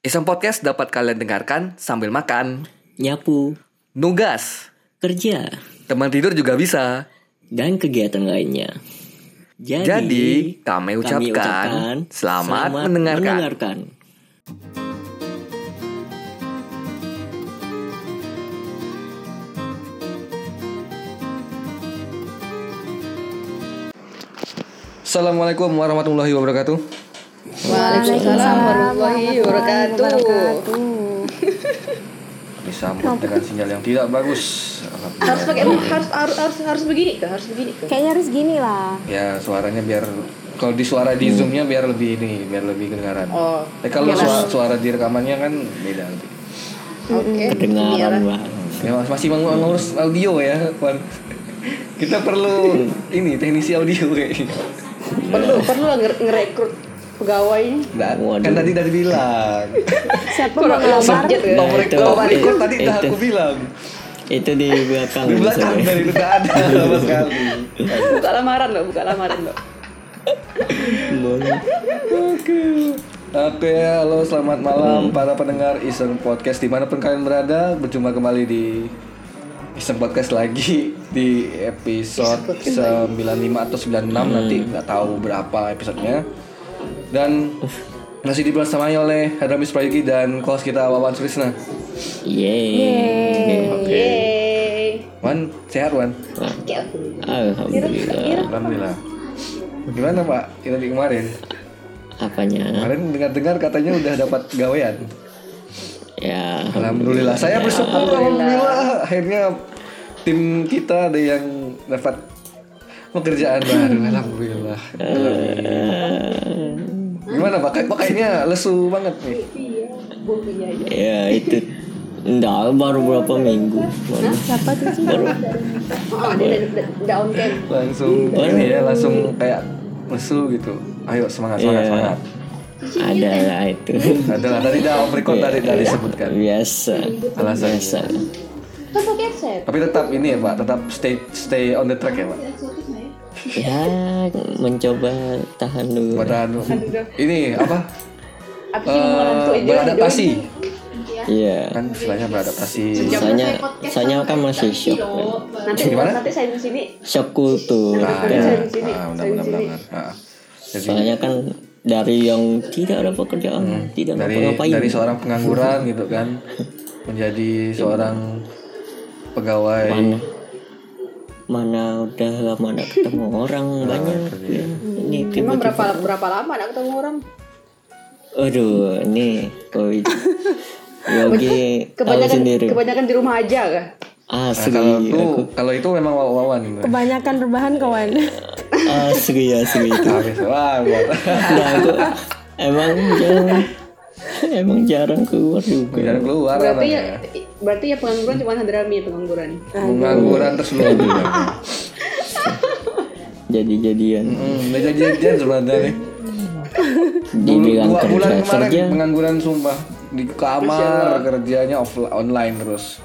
Iseng Podcast dapat kalian dengarkan sambil makan, nyapu, nugas, kerja, teman tidur juga bisa. dan kegiatan lainnya. Jadi, Jadi, kami ucapkan selamat mendengarkan. mendengarkan. Assalamualaikum warahmatullahi wabarakatuh. Waalaikumsalam warahmatullahi wabarakatuh. Disambut dengan sinyal yang tidak bagus. Harus pakai harus harus harus harus begini kah? Harus begini kah? Kayaknya harus gini lah. Ya suaranya biar kalau di suara di zoomnya biar lebih ini, biar lebih kedengaran. Oh, Eh kalau suara, suara di rekamannya kan beda nanti. oke. Kedengaran lah. Ya, mas- masih mau ngurus audio ya, Wan. Kita perlu ini teknisi audio kayaknya. Perlu perlu ngerekrut pegawai. Nggak, Waduh. kan tadi udah dibilang. Siapa mau ngelamar? Nomor itu- nomor tadi udah itu. aku bilang. Itu di belakang. Di belakang dari itu nggak ada sama sekali. Buka lamaran loh, buka lamaran loh. Oke, halo selamat malam para pendengar Iseng Podcast di mana pun kalian berada Berjumpa kembali di Iseng Podcast lagi di episode 95 atau 96 nanti nggak tahu berapa episodenya Dan masih dibersamai oleh Hadramis Prayogi dan host kita Wawan Surisna Yeay. Oke Yeay. Wan, sehat Wan? Alhamdulillah. Alhamdulillah Gimana Pak, kita di kemarin? Apanya? Kemarin dengar-dengar katanya udah dapat gawean Ya. Alhamdulillah. Saya bersyukur alhamdulillah akhirnya tim kita ada yang dapat pekerjaan baru. Alhamdulillah. Gimana Pak? Kayak- Pak kayaknya lesu banget nih. Ya itu. Enggak, baru berapa minggu. Baru. Siapa tuh sih? baru. Oh, dia on cam. Langsung ini ya, langsung kayak lesu gitu. Ayo semangat semangat Iya. semangat. Ada lah itu. Adalah tadi dah off record tadi tadi disebutkan. Biasa. Alasannya. Biasa. Kan pakai headset. Tapi tetap ini ya Pak, tetap stay stay on the track ya Pak. Ya, mencoba tahan dulu. Anu. Ini apa? Aja? beradaptasi. Iya. Kan istilahnya beradaptasi. Soalnya, soalnya kan masih shock. Nanti Gimana? nanti saya di sini. Shock kultur. Ah, Saya ya. Ah, benar, Saya di benar, sini. benar. Ah. Jadi Soalnya kan dari yang tidak ada pekerjaan, tidak dari ngapa-ngapain. dari seorang pengangguran gitu kan menjadi seorang pegawai mana mana udah lama ada ketemu orang banyak ya. Ini Emang tiba-tiba. berapa berapa lama nak ketemu orang? Aduh, ini Yogi tahu Kebanyakan sendiri. kebanyakan di rumah aja kah? Asli, kalau itu aku kalau itu memang wawan. Kebanyakan rebahan kawan. asli asli itu. Habis, wah buat Nah, aku emang jarang emang jarang keluar juga. jangan keluar Berarti ya anaknya. berarti ya pengangguran cuma Hadrami ya pengangguran. pengangguran terselubung Jadi-jadian. Hmm, udah jadi sebenarnya nih. Dibilang dua bulan kerja kemarin kerja. pengangguran sumpah. Di kamar kerjanya offline online terus.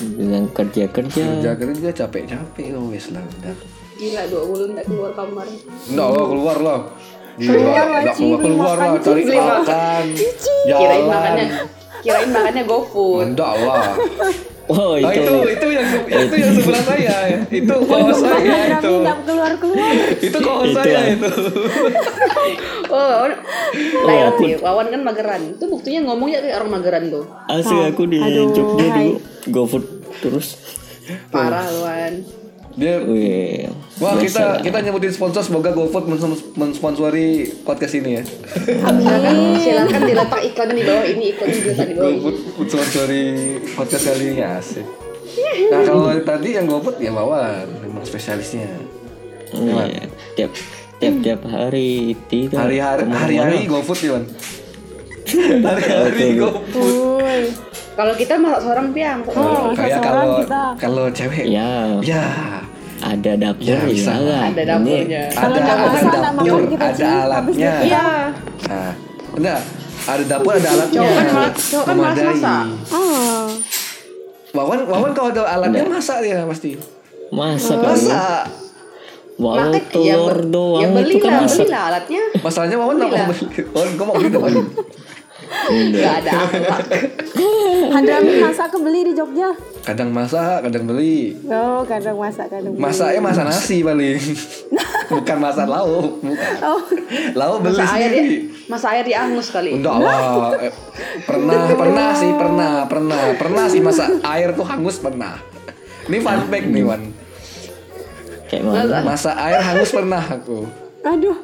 Bilang kerja kerja kerja kerja capek capek oh wes lah udah. Gila dua bulan tak keluar kamar. Enggak lah. keluar lah. Gila, enggak keluar keluar lah cari Beli makan. makan. Kirain makannya kirain makannya GoFood. Enggak lah. oh Oh, itu itu itu yang se- itu yang sebelah saya. Itu kawan saya itu. Nggak keluar keluar. Itu kawan Itu saya yang- itu. Oh, Wawan, nah, oke. Wawan kan mageran. Itu buktinya ngomongnya kayak orang mageran tuh. asli aku di Jogja dulu GoFood terus Parah, Wawan. Dia Wih, Wah kita kita nyebutin sponsor semoga GoFood mens- mensponsori podcast ini ya. Silakan, silakan diletak iklan di bawah ini, iklan di bawah ini. GoFood mensponsori podcast kali ini asik. Nah kalau tadi yang GoFood ya bawa memang spesialisnya. Iya, tiap tiap tiap hari tidak Hari-hari hari-hari GoFood ya. Hari-hari GoFood. Kalau kita masak seorang piang, masak. Oh, Kayak kalau kita. kalau cewek ya ya ada dapur Ya, ya, bisa. lah. Ada Ini dapurnya. Kalau ada nggak ada masak, nggak dapur, ada alatnya. Iya. Nah, enggak, ada dapur, ada alatnya. Cowok kan malas- cowok kan malas masak. Oh. Wawan, Wawan kalau ada alatnya masak dia pasti. masak kan Masak. walau Makan, ya, telur be- doang ya itu kan belilah, masak belilah alatnya. Masalahnya Wawan nggak mau beli. Wawan, kau mau beli dong. Wawan? Gak ada akhlak. Hadrami masak kebeli di Jogja. Kadang masak, kadang beli. Oh, kadang masak, kadang beli. Masaknya masak nasi paling. Bukan masak lauk, bukan. Oh, Lauk beli Masa air ya, sendiri. masa air diangus kali. Enggak lah. Eh, pernah, pernah sih, pernah, pernah, pernah sih masa air tuh hangus pernah. Ini fun fact nih, Wan. Kayak mana? Masa air hangus pernah aku. aduh,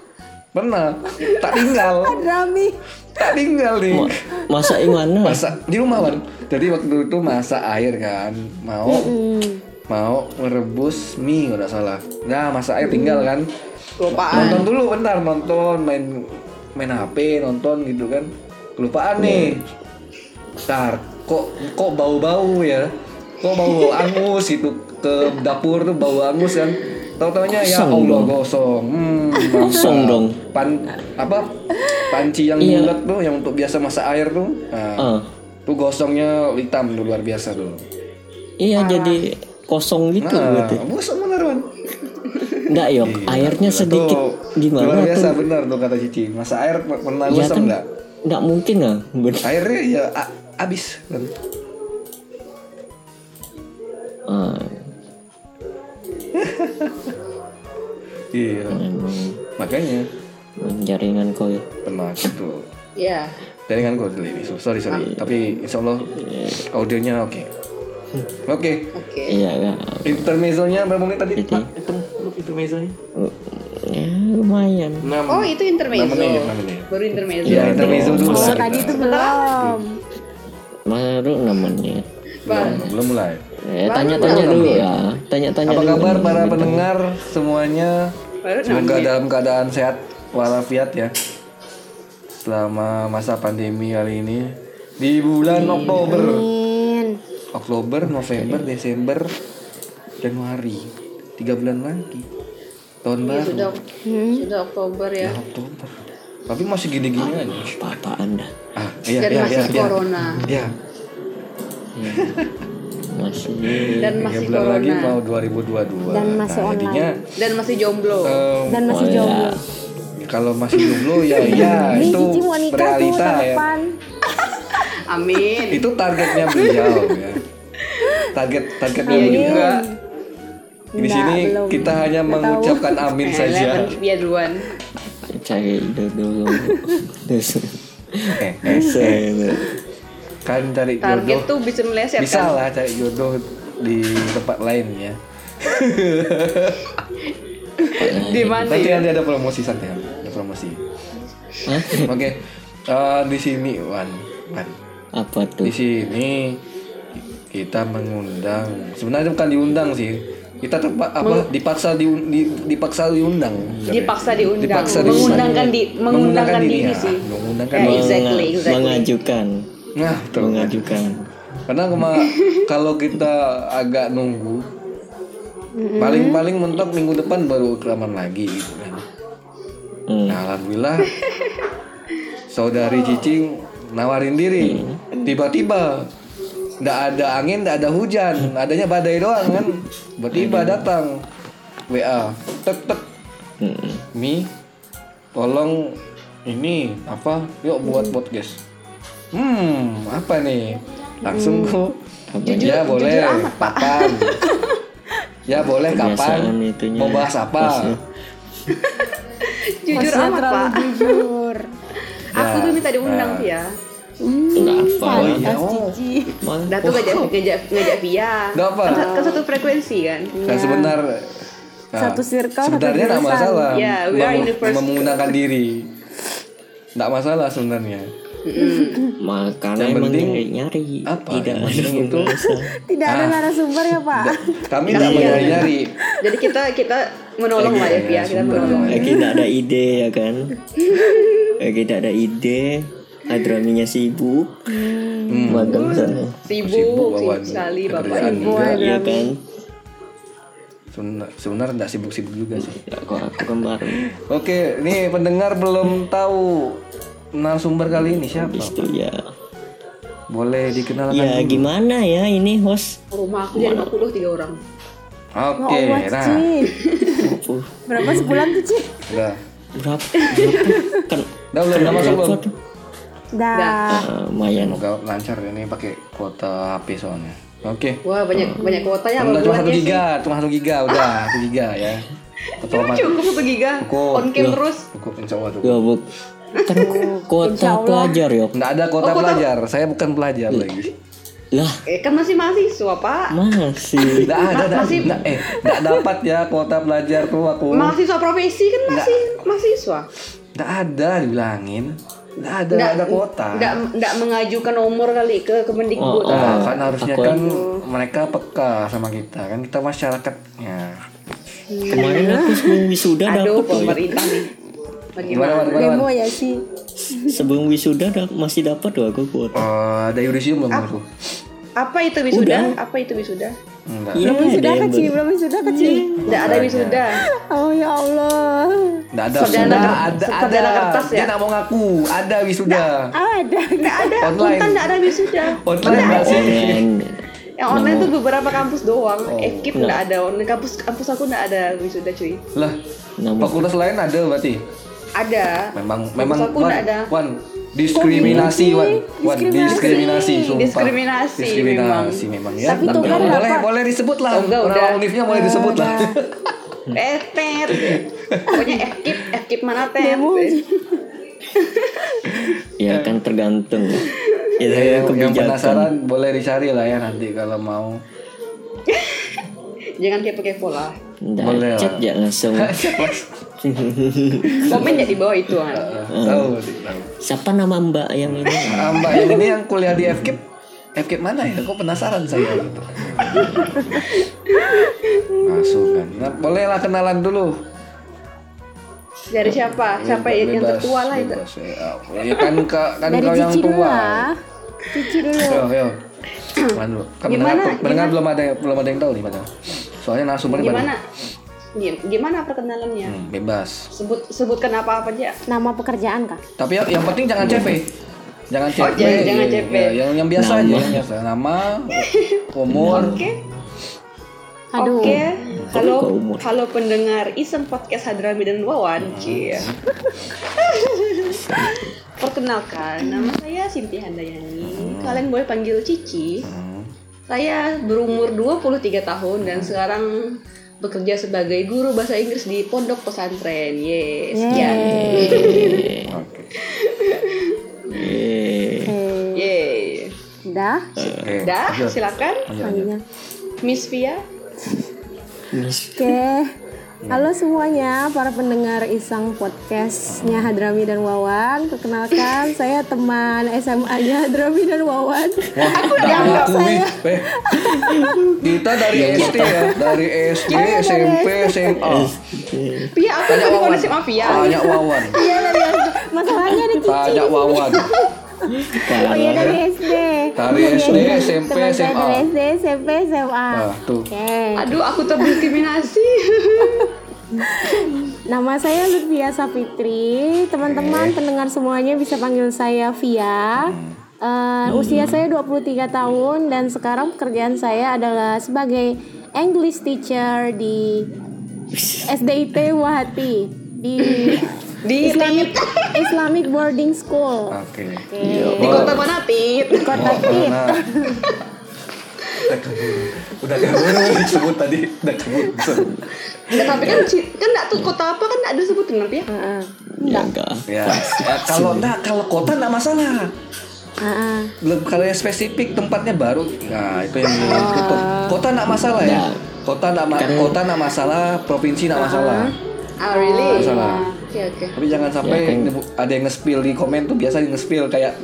Pernah. Tak tinggal. Hadrami. Tak tinggal nih. Ma- Masa yang mana? Masa di rumah, Wan. Jadi waktu itu masak air kan. Mau Hmm. mau merebus mie kalau nggak salah. Nah, masak air tinggal kan. Kelupaan. Nonton dulu bentar, nonton main main HP, nonton gitu kan. Kelupaan nih. Ntar, kok kok bau-bau ya? Kok bau angus gitu ke dapur tuh bau angus kan? Tahu-taunya ya Allah dong. gosong. Hmm, Kosong mantap. dong. Pan apa? Panci yang Iya. bulat tuh yang untuk biasa masak air tuh. Nah, Ah, tuh gosongnya hitam tuh luar biasa tuh. iya jadi kosong gitu Nah, berarti. gosong beneran. Enggak yok, airnya sedikit Tuh, gimana Luar biasa tuh? benar tuh kata Cici. Masa air pernah Ya gosong kan enggak? enggak mungkin lah. Airnya ya a- abis kan. Ah, Iya. emang Makanya jaringan kau ya. pernah gitu. Ya. Jaringan dulu ini. Sorry sorry. Tapi insya Allah audionya oke. Oke. Oke. Iya kan. Intermezzonya berapa menit tadi? Itu. Hitung intermezzonya. Ya lumayan. 6 Oh itu intermezzo. Enam menit, enam menit. Baru intermezzo. Iya, intermezzo dulu. oh lah tadi itu belum. Baru 6 menit. Bang. Belum mulai. Eh, tanya-tanya dulu ya. Tanya-tanya Apa dulu. kabar para pendengar semuanya? Semoga dalam keadaan sehat walafiat ya. Selama masa pandemi kali ini di bulan Oktober, Amin. Oktober, November, Desember, Januari, tiga bulan lagi tahun Iya, baru. sudah sudah Oktober ya. Ya, Oktober. Tapi masih gini-gini aja. Apa Anda? Ah, iya, Dan iya, masih iya, iya. corona. Iya, Masih Dan masih bulan lagi corona. mau 2022. Dan masih nah, online. jadinya Dan masih jomblo. em, Dan masih Oh, ya. jomblo. kalau masih jomblo ya iya itu realita ya. depan. Amin. Itu targetnya beliau ya. Target targetnya Iya beliau. juga. Di sini belum. kita hanya Nggak tahu. mengucapkan amin Eh, saja. Dia duluan. cari dulu. Terus Eh, eh, saya kan cari Target jodoh tuh bisa meleset bisa kan. lah cari jodoh di tempat lain ya. Di mana Nanti ya? nanti ada promosi santai, ada promosi. Oke, eh, di sini Wan, Wan. apa tuh? Di sini kita mengundang. Sebenarnya bukan diundang sih. Kita terpa, apa dipaksa di, di, dipaksa diundang. Dipaksa diundang. Dipaksa diundang. Mengundangkan di mengundangkan diri ya, sih. Mengundangkan Ya, diri. exactly, exactly. Mengajukan. Nah, betul. Mengajukan. Karena kema- kalau kita agak nunggu, paling-paling mentok minggu depan baru rekaman lagi gitu kan. Hmm. Nah, alhamdulillah saudari Cicing nawarin diri. Tiba-tiba nggak ada angin, nggak ada hujan, adanya badai doang kan. Tiba-tiba datang WA, tek tek. Mi, tolong ini apa? Yuk buat podcast. Hmm, apa nih? Langsung kok. Jujur- ya boleh. jujur amat, Pak. Kapan? ya boleh kapan? Itunya. Mau bahas apa? Jujur amat pak. jujur. Aku tuh minta diundang Nah. Via. Enggak apa. Oh, iya. Oh. Dah tuh ngajak ngajak ngajak Via. Nggak apa. Kan, kan satu frekuensi kan. Nah, sebenar nah, Satu circle, sebenarnya jurusan. masalah Ya, we are in the first- menggunakan diri nggak masalah sebenarnya Makanya Yang penting nyari-nyari. apa? Tidak penting itu. Tidak ada Ah. narasumber ya Pak. kami nggak mau nyari nyari Jadi kita kita menolong lah ya Iya, Via. Kita menolong. tidak ada ide ya kan? Tidak ada ide. Hadraminya sibuk. Hmm. Magang sana. Sibuk, Sibuk, sibuk, sekali bapak ini. juga. Iya kan? Sebenar- sebenarnya nggak sibuk-sibuk juga sih Ya, kok aku kan baru. oke nih pendengar belum tahu narasumber kali ini siapa itu ya. boleh dikenalkan Ya dulu? gimana ya ini host? Rumah aku jadi 50 tiga orang. oke Oh, nah? Berapa sebulan tuh Ci? udah Berapa? Berapa? Kan udah belum udah masuk berapa belum tuh? Dah. Eh, lumayan Semoga lancar ini pakai kuota HP soalnya. Oke. Wah banyak banyak kuotanya Udah apa cuma satu buatnya sih? giga, cuma satu giga, udah satu giga ya. Mas, Cukup satu giga. Cukup. On cam terus. cukup insya Allah cukup. ya bu kan kota pelajar yo Nggak ada kuota Oh, kuota- pelajar, saya bukan pelajar lagi. lah Eh kan masih mahasiswa pak. masih Nggak ada, nggak, Masih- nggak, eh, nggak dapat ya kuota pelajar tuh aku. Mahasiswa profesi kan masih mahasiswa. Nggak ada dibilangin. Nggak ada, nggak ada kuota. Nggak nggak mengajukan nomor kali ke Kemendikbud. Oh, Nah, oh. kan harusnya Aku- kan mereka peka sama kita kan kita masyarakatnya. kemarin aku sebelum wisuda Aduh dapat ya. pemerintah nih. Bagaimana? Demo ya sih. sebelum wisuda da- masih dapat loh aku kuota Eh, ada yudisium belum aku? Apa itu wisuda? Apa itu wisuda? Enggak. iya Belum yang kecil, belum sudah kecil. Nggak ada wisuda. Oh ya Allah. Nggak ada, sudah ada, ada. kertas ya? Dia nggak mau ngaku, ada wisuda. Ada. Nggak ada. Online. Untan nggak ada wisuda. Online nggak sih? online Yang online tuh beberapa kampus doang. Oh. FKIP nggak ada. Online kampus kampus aku nggak ada wisuda cuy. Lah, fakultas lain ada berarti. Ada. Memang Kampus memang aku Wan, ada. Wan, diskriminasi Wan, Wan, diskriminasi, sumpah. Diskriminasi diskriminasi memang ya. Tapi kan boleh Bapak- boleh disebut lah. Oh, enggak, Orang udah. univnya boleh disebut lah. Etet. Pokoknya FKIP, FKIP mana tet? ya kan tergantung itu Ya, yang, penasaran boleh dicari lah ya nanti kalau mau. Jangan kepo-kepo lah. Nggak, Boleh chat ya langsung Komen ya di bawah itu kan. Tahu, tahu. siapa nama mbak yang ini Ah, Mbak yang ini yang kuliah di FKIP FKIP mana ya? Kok penasaran saya gitu. Masuk kan. Nah, bolehlah kenalan dulu. Dari siapa? Siapa yang, yang Bebas, tertua lah itu? bebas, ya. Ya kan ka- kan Dari kau yang Cici dulu tua. lah. Cici dulu. Yo yo. Kan Gimana? pendengar, belum ada belum ada yang tahu nih padahal. Soalnya narasumbernya. Gimana? Gim- Gimana perkenalannya? Hmm, bebas. Sebut sebutkan apa apa aja. Nama pekerjaan kah? Tapi yang, yang penting jangan CV. Jangan CV. Oh, jangan- jangan Ya, CV. ya, yang yang biasa aja, yang biasa. Nama, umur. Oke. Aduh. Oke. Halo, halo pendengar Iseng Podcast Hadrami dan Wawan. Cie. Perkenalkan, nama saya Sinti Handayani. Kalian boleh panggil Cici. Saya berumur 23 tahun dan sekarang bekerja sebagai guru bahasa Inggris di pondok pesantren. Yes. Sekian. Oke. Eh, Eh, Yeay. dah. Oke. Dah, silakan. Miss Via. Oke. Halo semuanya, para pendengar Isang Podcastnya Hadrami dan Wawan. Perkenalkan, saya teman SMA-nya Hadrami dan Wawan. Wah, nggak ngakui. Eh, kita dari SD ya, dari SD, SMP, SMA. Via, aku tadi Wawan. SMA. Tanya Wawan. Iya dari. Masalahnya ada Cici. Tanya Wawan. Oh iya dari SD. Dari SD. SMP, SMA. Dari SD, SMP, SMA. Nah, tuh. Oke. Aduh, aku terdiskriminasi. Nama saya Lutfia Safitri. Teman-teman pendengar semuanya bisa panggil saya Via. Eh, Usia saya 23 tahun dan sekarang pekerjaan saya adalah sebagai English teacher di SDIT Wahati di Di Islamic Islamic Boarding School. Oke. di kota mana, Tit? Kota Tit. Mana? Udah kabur. Udah kabur disebut tadi. Udah kabur. Ya, tapi kan kan enggak tuh kota apa kan enggak disebutin nanti ya. Heeh. ya enggak Ya, ya, kalau enggak kalau kota enggak masalah. Heeh. Belum kalau yang spesifik tempatnya baru. Nah, itu yang ditutup. Kota enggak masalah ya. Kota enggak ma- kota enggak masalah, provinsi enggak masalah. Ah, really? Masalah. Oke, oke. Tapi jangan sampai Ya, kan. nyebu- ada yang nge-spill di komen tuh biasa nge-spill kayak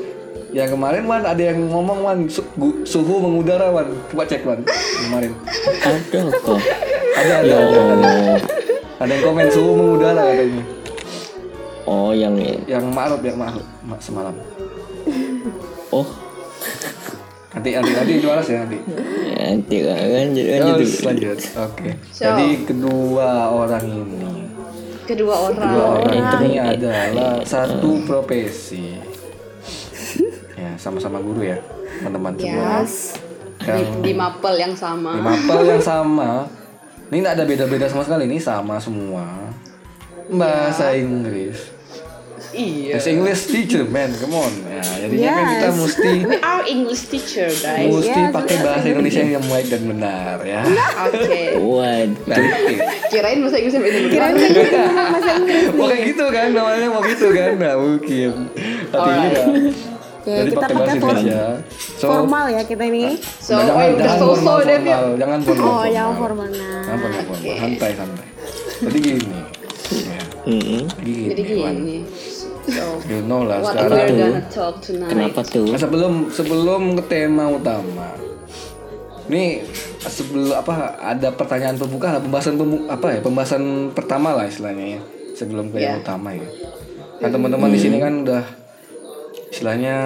yang kemarin Wan ada yang ngomong Wan su- gu- suhu mengudara Wan. Coba cek Wan kemarin. ada kok Ada ada ada. ada. Ada yang komen suhu mengudara katanya. oh yang Yang ma'ruf yang ma'ruf ma- semalam. oh Nanti nanti nanti juara ya nanti. nanti kan lanjut lanjut Terus dulu. lanjut. Oke. So. Jadi kedua orang ini, Kedua orang. kedua orang ini Orang. adalah satu profesi. Ya, sama-sama guru ya, teman-teman semua. Yes. Di, di mapel yang sama. Di mapel yang sama. Ini nggak ada beda-beda sama sekali. Ini sama semua. Bahasa Inggris. Iya. As English teacher man, come on. Ya, jadinya kan kita Yes. mesti We are English teacher, guys. mesti Yes, pakai bahasa Indonesia yang baik dan benar ya. Oke. Waduh. Baik. Kirain bahasa Inggris sampai. Kirain bahasa Inggris Mau kayak gitu kan namanya mau gitu kan Nah mungkin Tapi Alright. enggak Oke, Jadi kita pakai pakai bahasa for- Indonesia So formal ya kita ini. So, Nah, oh, udah jangan so-so formal, Pip. formal. Jangan formal Oh, yang formal Jangan nah. formal, formal. Oke. Santai santai Jadi gini ya, Mm-mm. Jadi gini, Jadi gini. So, You know lah what sekarang we're gonna talk tonight. Kenapa tuh? Nah, sebelum sebelum ke tema utama ini sebelum apa ada pertanyaan pembuka lah, pembahasan pembu- apa ya pembahasan pertama lah istilahnya ya sebelum ke yang Ya. utama ya kan teman-teman di sini kan udah istilahnya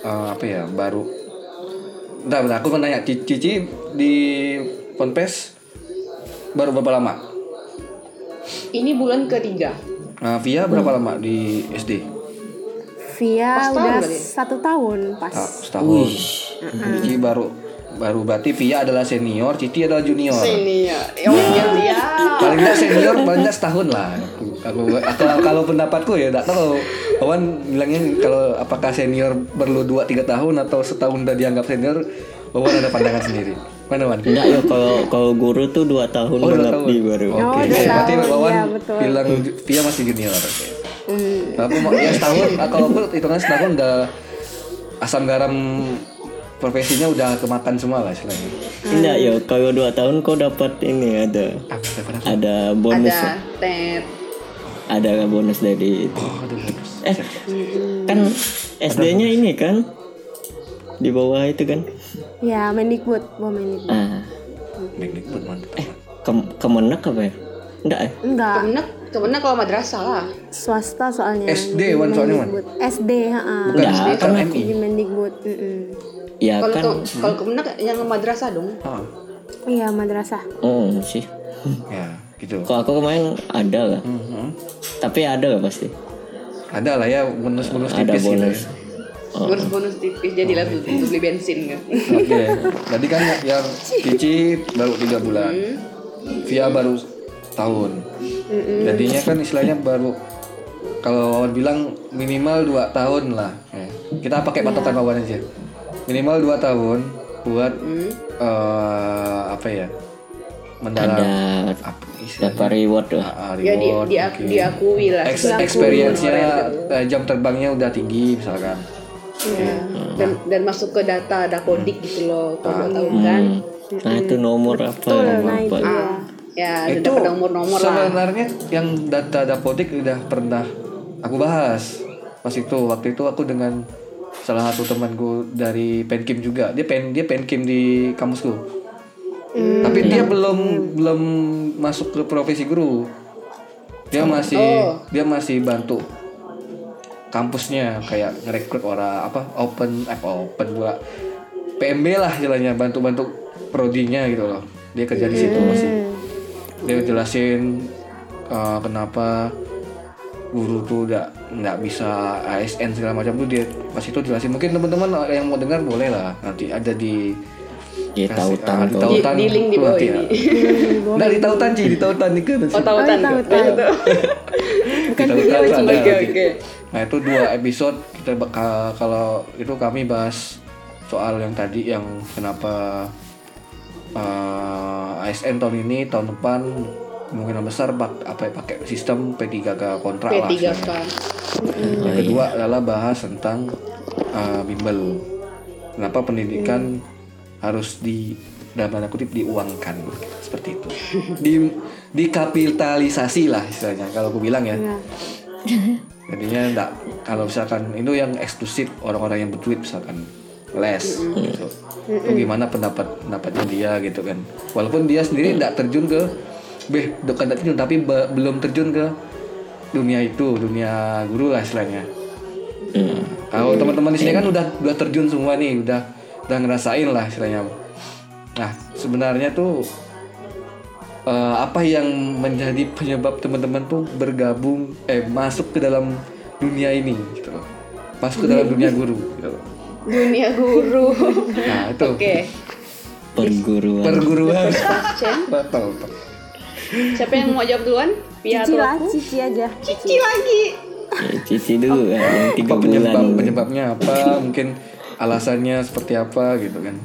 eh, apa ya baru Bentar, bentar, aku mau nanya Cici Cici di Ponpes baru berapa lama? Ini bulan ketiga. Nah, Via berapa lama di SD? Via udah berarti? satu tahun pas. Ta- setahun. Cici baru baru berarti Via adalah senior, Cici adalah junior. Senior. Oh, iya, iya. Paling nggak senior, paling setahun lah. Aku, aku, kalau, kalau pendapatku ya, tak tahu. Wawan bilangnya kalau apakah senior perlu 2-3 tahun atau setahun udah dianggap senior, Wawan ada pandangan sendiri. Mana Wan? Enggak ya kalau kalau guru tuh dua tahun Oh, mengabdi tahun. baru. Oke, Oh, dua berarti tahun, Wawan iya, betul. bilang Via masih junior. Oke. Hmm. Aku mau ya setahun, ah, kalau aku hitungan setahun udah asam garam profesinya udah kemakan semua lah istilahnya. Enggak ya kalau dua tahun kau dapat ini ada Apa apa? ada bonus Ada tet. ada bonus dari itu. Oh, aduh, bonus. Eh kan SD-nya ini kan di bawah itu kan. Ya, Mendikbud, mau Mendikbud. Ah, Mendikbud mantap. ke kemenak apa ya? Enggak ya? Enggak, Kemenak, kemenak kalau madrasah lah. swasta soalnya. SD, Wan, soalnya, Wan. SD, heeh. Bukan SD kan MI. Di Mendikbud. mm-mm. Ya Kalau kan. ke- kalau kemenak yang madrasah dong. Ah, Iya, madrasah. Oh sih. ya gitu. Kalau aku kemarin ada lah. Mhm. Tapi ada lah pasti. Ada lah ya bonus-bonus Ada tipis gitu bonus. ya. Oh. Bonus-bonus tipis jadilah tuh untuk beli bensin kan. Oke, tadi kan yang Cici baru tiga bulan, Via baru tahun. Jadinya kan istilahnya baru kalau Wawan bilang minimal dua tahun lah. Eh, Kita pakai patokan Wawan aja. Minimal dua tahun buat eh, apa ya? Mendalam Ada dapat reward lah. Ah, Ya di, reward, di, mungkin. diakui lah. Experience-nya honorer. eh, jam terbangnya udah tinggi misalkan. Iya. Dan dan masuk ke data ada kodik gitu loh. Kalau tahu kan. Hmm. Nah itu nomor apa? Betul, Nomor nah apa? itu ya. Ya, itu nomor-nomor lah. sebenarnya yang data dapodik udah pernah aku bahas pas itu waktu itu aku dengan salah satu temanku dari Penkim juga dia pen dia Penkim di kampusku tapi dia belum belum masuk ke profesi guru dia masih Oh. dia masih bantu kampusnya kayak ngerekrut orang apa open eh open pula PMB lah istilahnya bantu-bantu prodinya gitu loh dia kerja di situ masih dia jelasin uh, kenapa guru tuh udah nggak bisa ASN segala macam tuh dia pas itu jelasin mungkin teman-teman yang mau dengar boleh lah nanti ada di Ya tautan di tuh. Di, tautan di link di bawah ini. ya. Nggak di tautan sih di tautan nih kan Oh, tahu kan? Oh, tautan. bukan Ci. Oke, oke. Nah itu dua episode kita bakal kalau itu kami bahas soal yang tadi yang kenapa eh, ASN tahun ini tahun depan kemungkinan besar bak, apa ya, pakai sistem P3K kontrak lah. P3 istilahnya. kan. Yang kedua adalah bahas tentang eh, bimbel. Kenapa pendidikan harus di dalam tanda kutip diuangkan seperti itu. Di dikapitalisasi lah istilahnya kalau aku bilang ya. Iya. Jadinya enggak kalau misalkan itu yang eksklusif orang-orang yang berduit misalkan les gitu. Itu gimana pendapat pendapatnya dia gitu kan. Walaupun dia sendiri enggak terjun ke beh bukan terjun tapi be- belum terjun ke dunia itu, dunia guru lah istilahnya. Kalau teman-teman di sini kan udah udah terjun semua nih, udah udah ngerasain lah istilahnya. Nah, sebenarnya tuh eh, apa yang menjadi penyebab teman-teman tuh bergabung eh masuk ke dalam dunia ini gitu loh. Masuk ke dalam dunia guru gitu loh. Dunia guru. Nah, itu Oke. Perguruan. perguruan. Betul, siapa yang mau jawab duluan? Pia Cici lah, cici aja. Cici lagi. Ya, Cici dulu kan yang tiga apa penyebab bulan. penyebabnya apa mungkin alasannya seperti apa gitu kan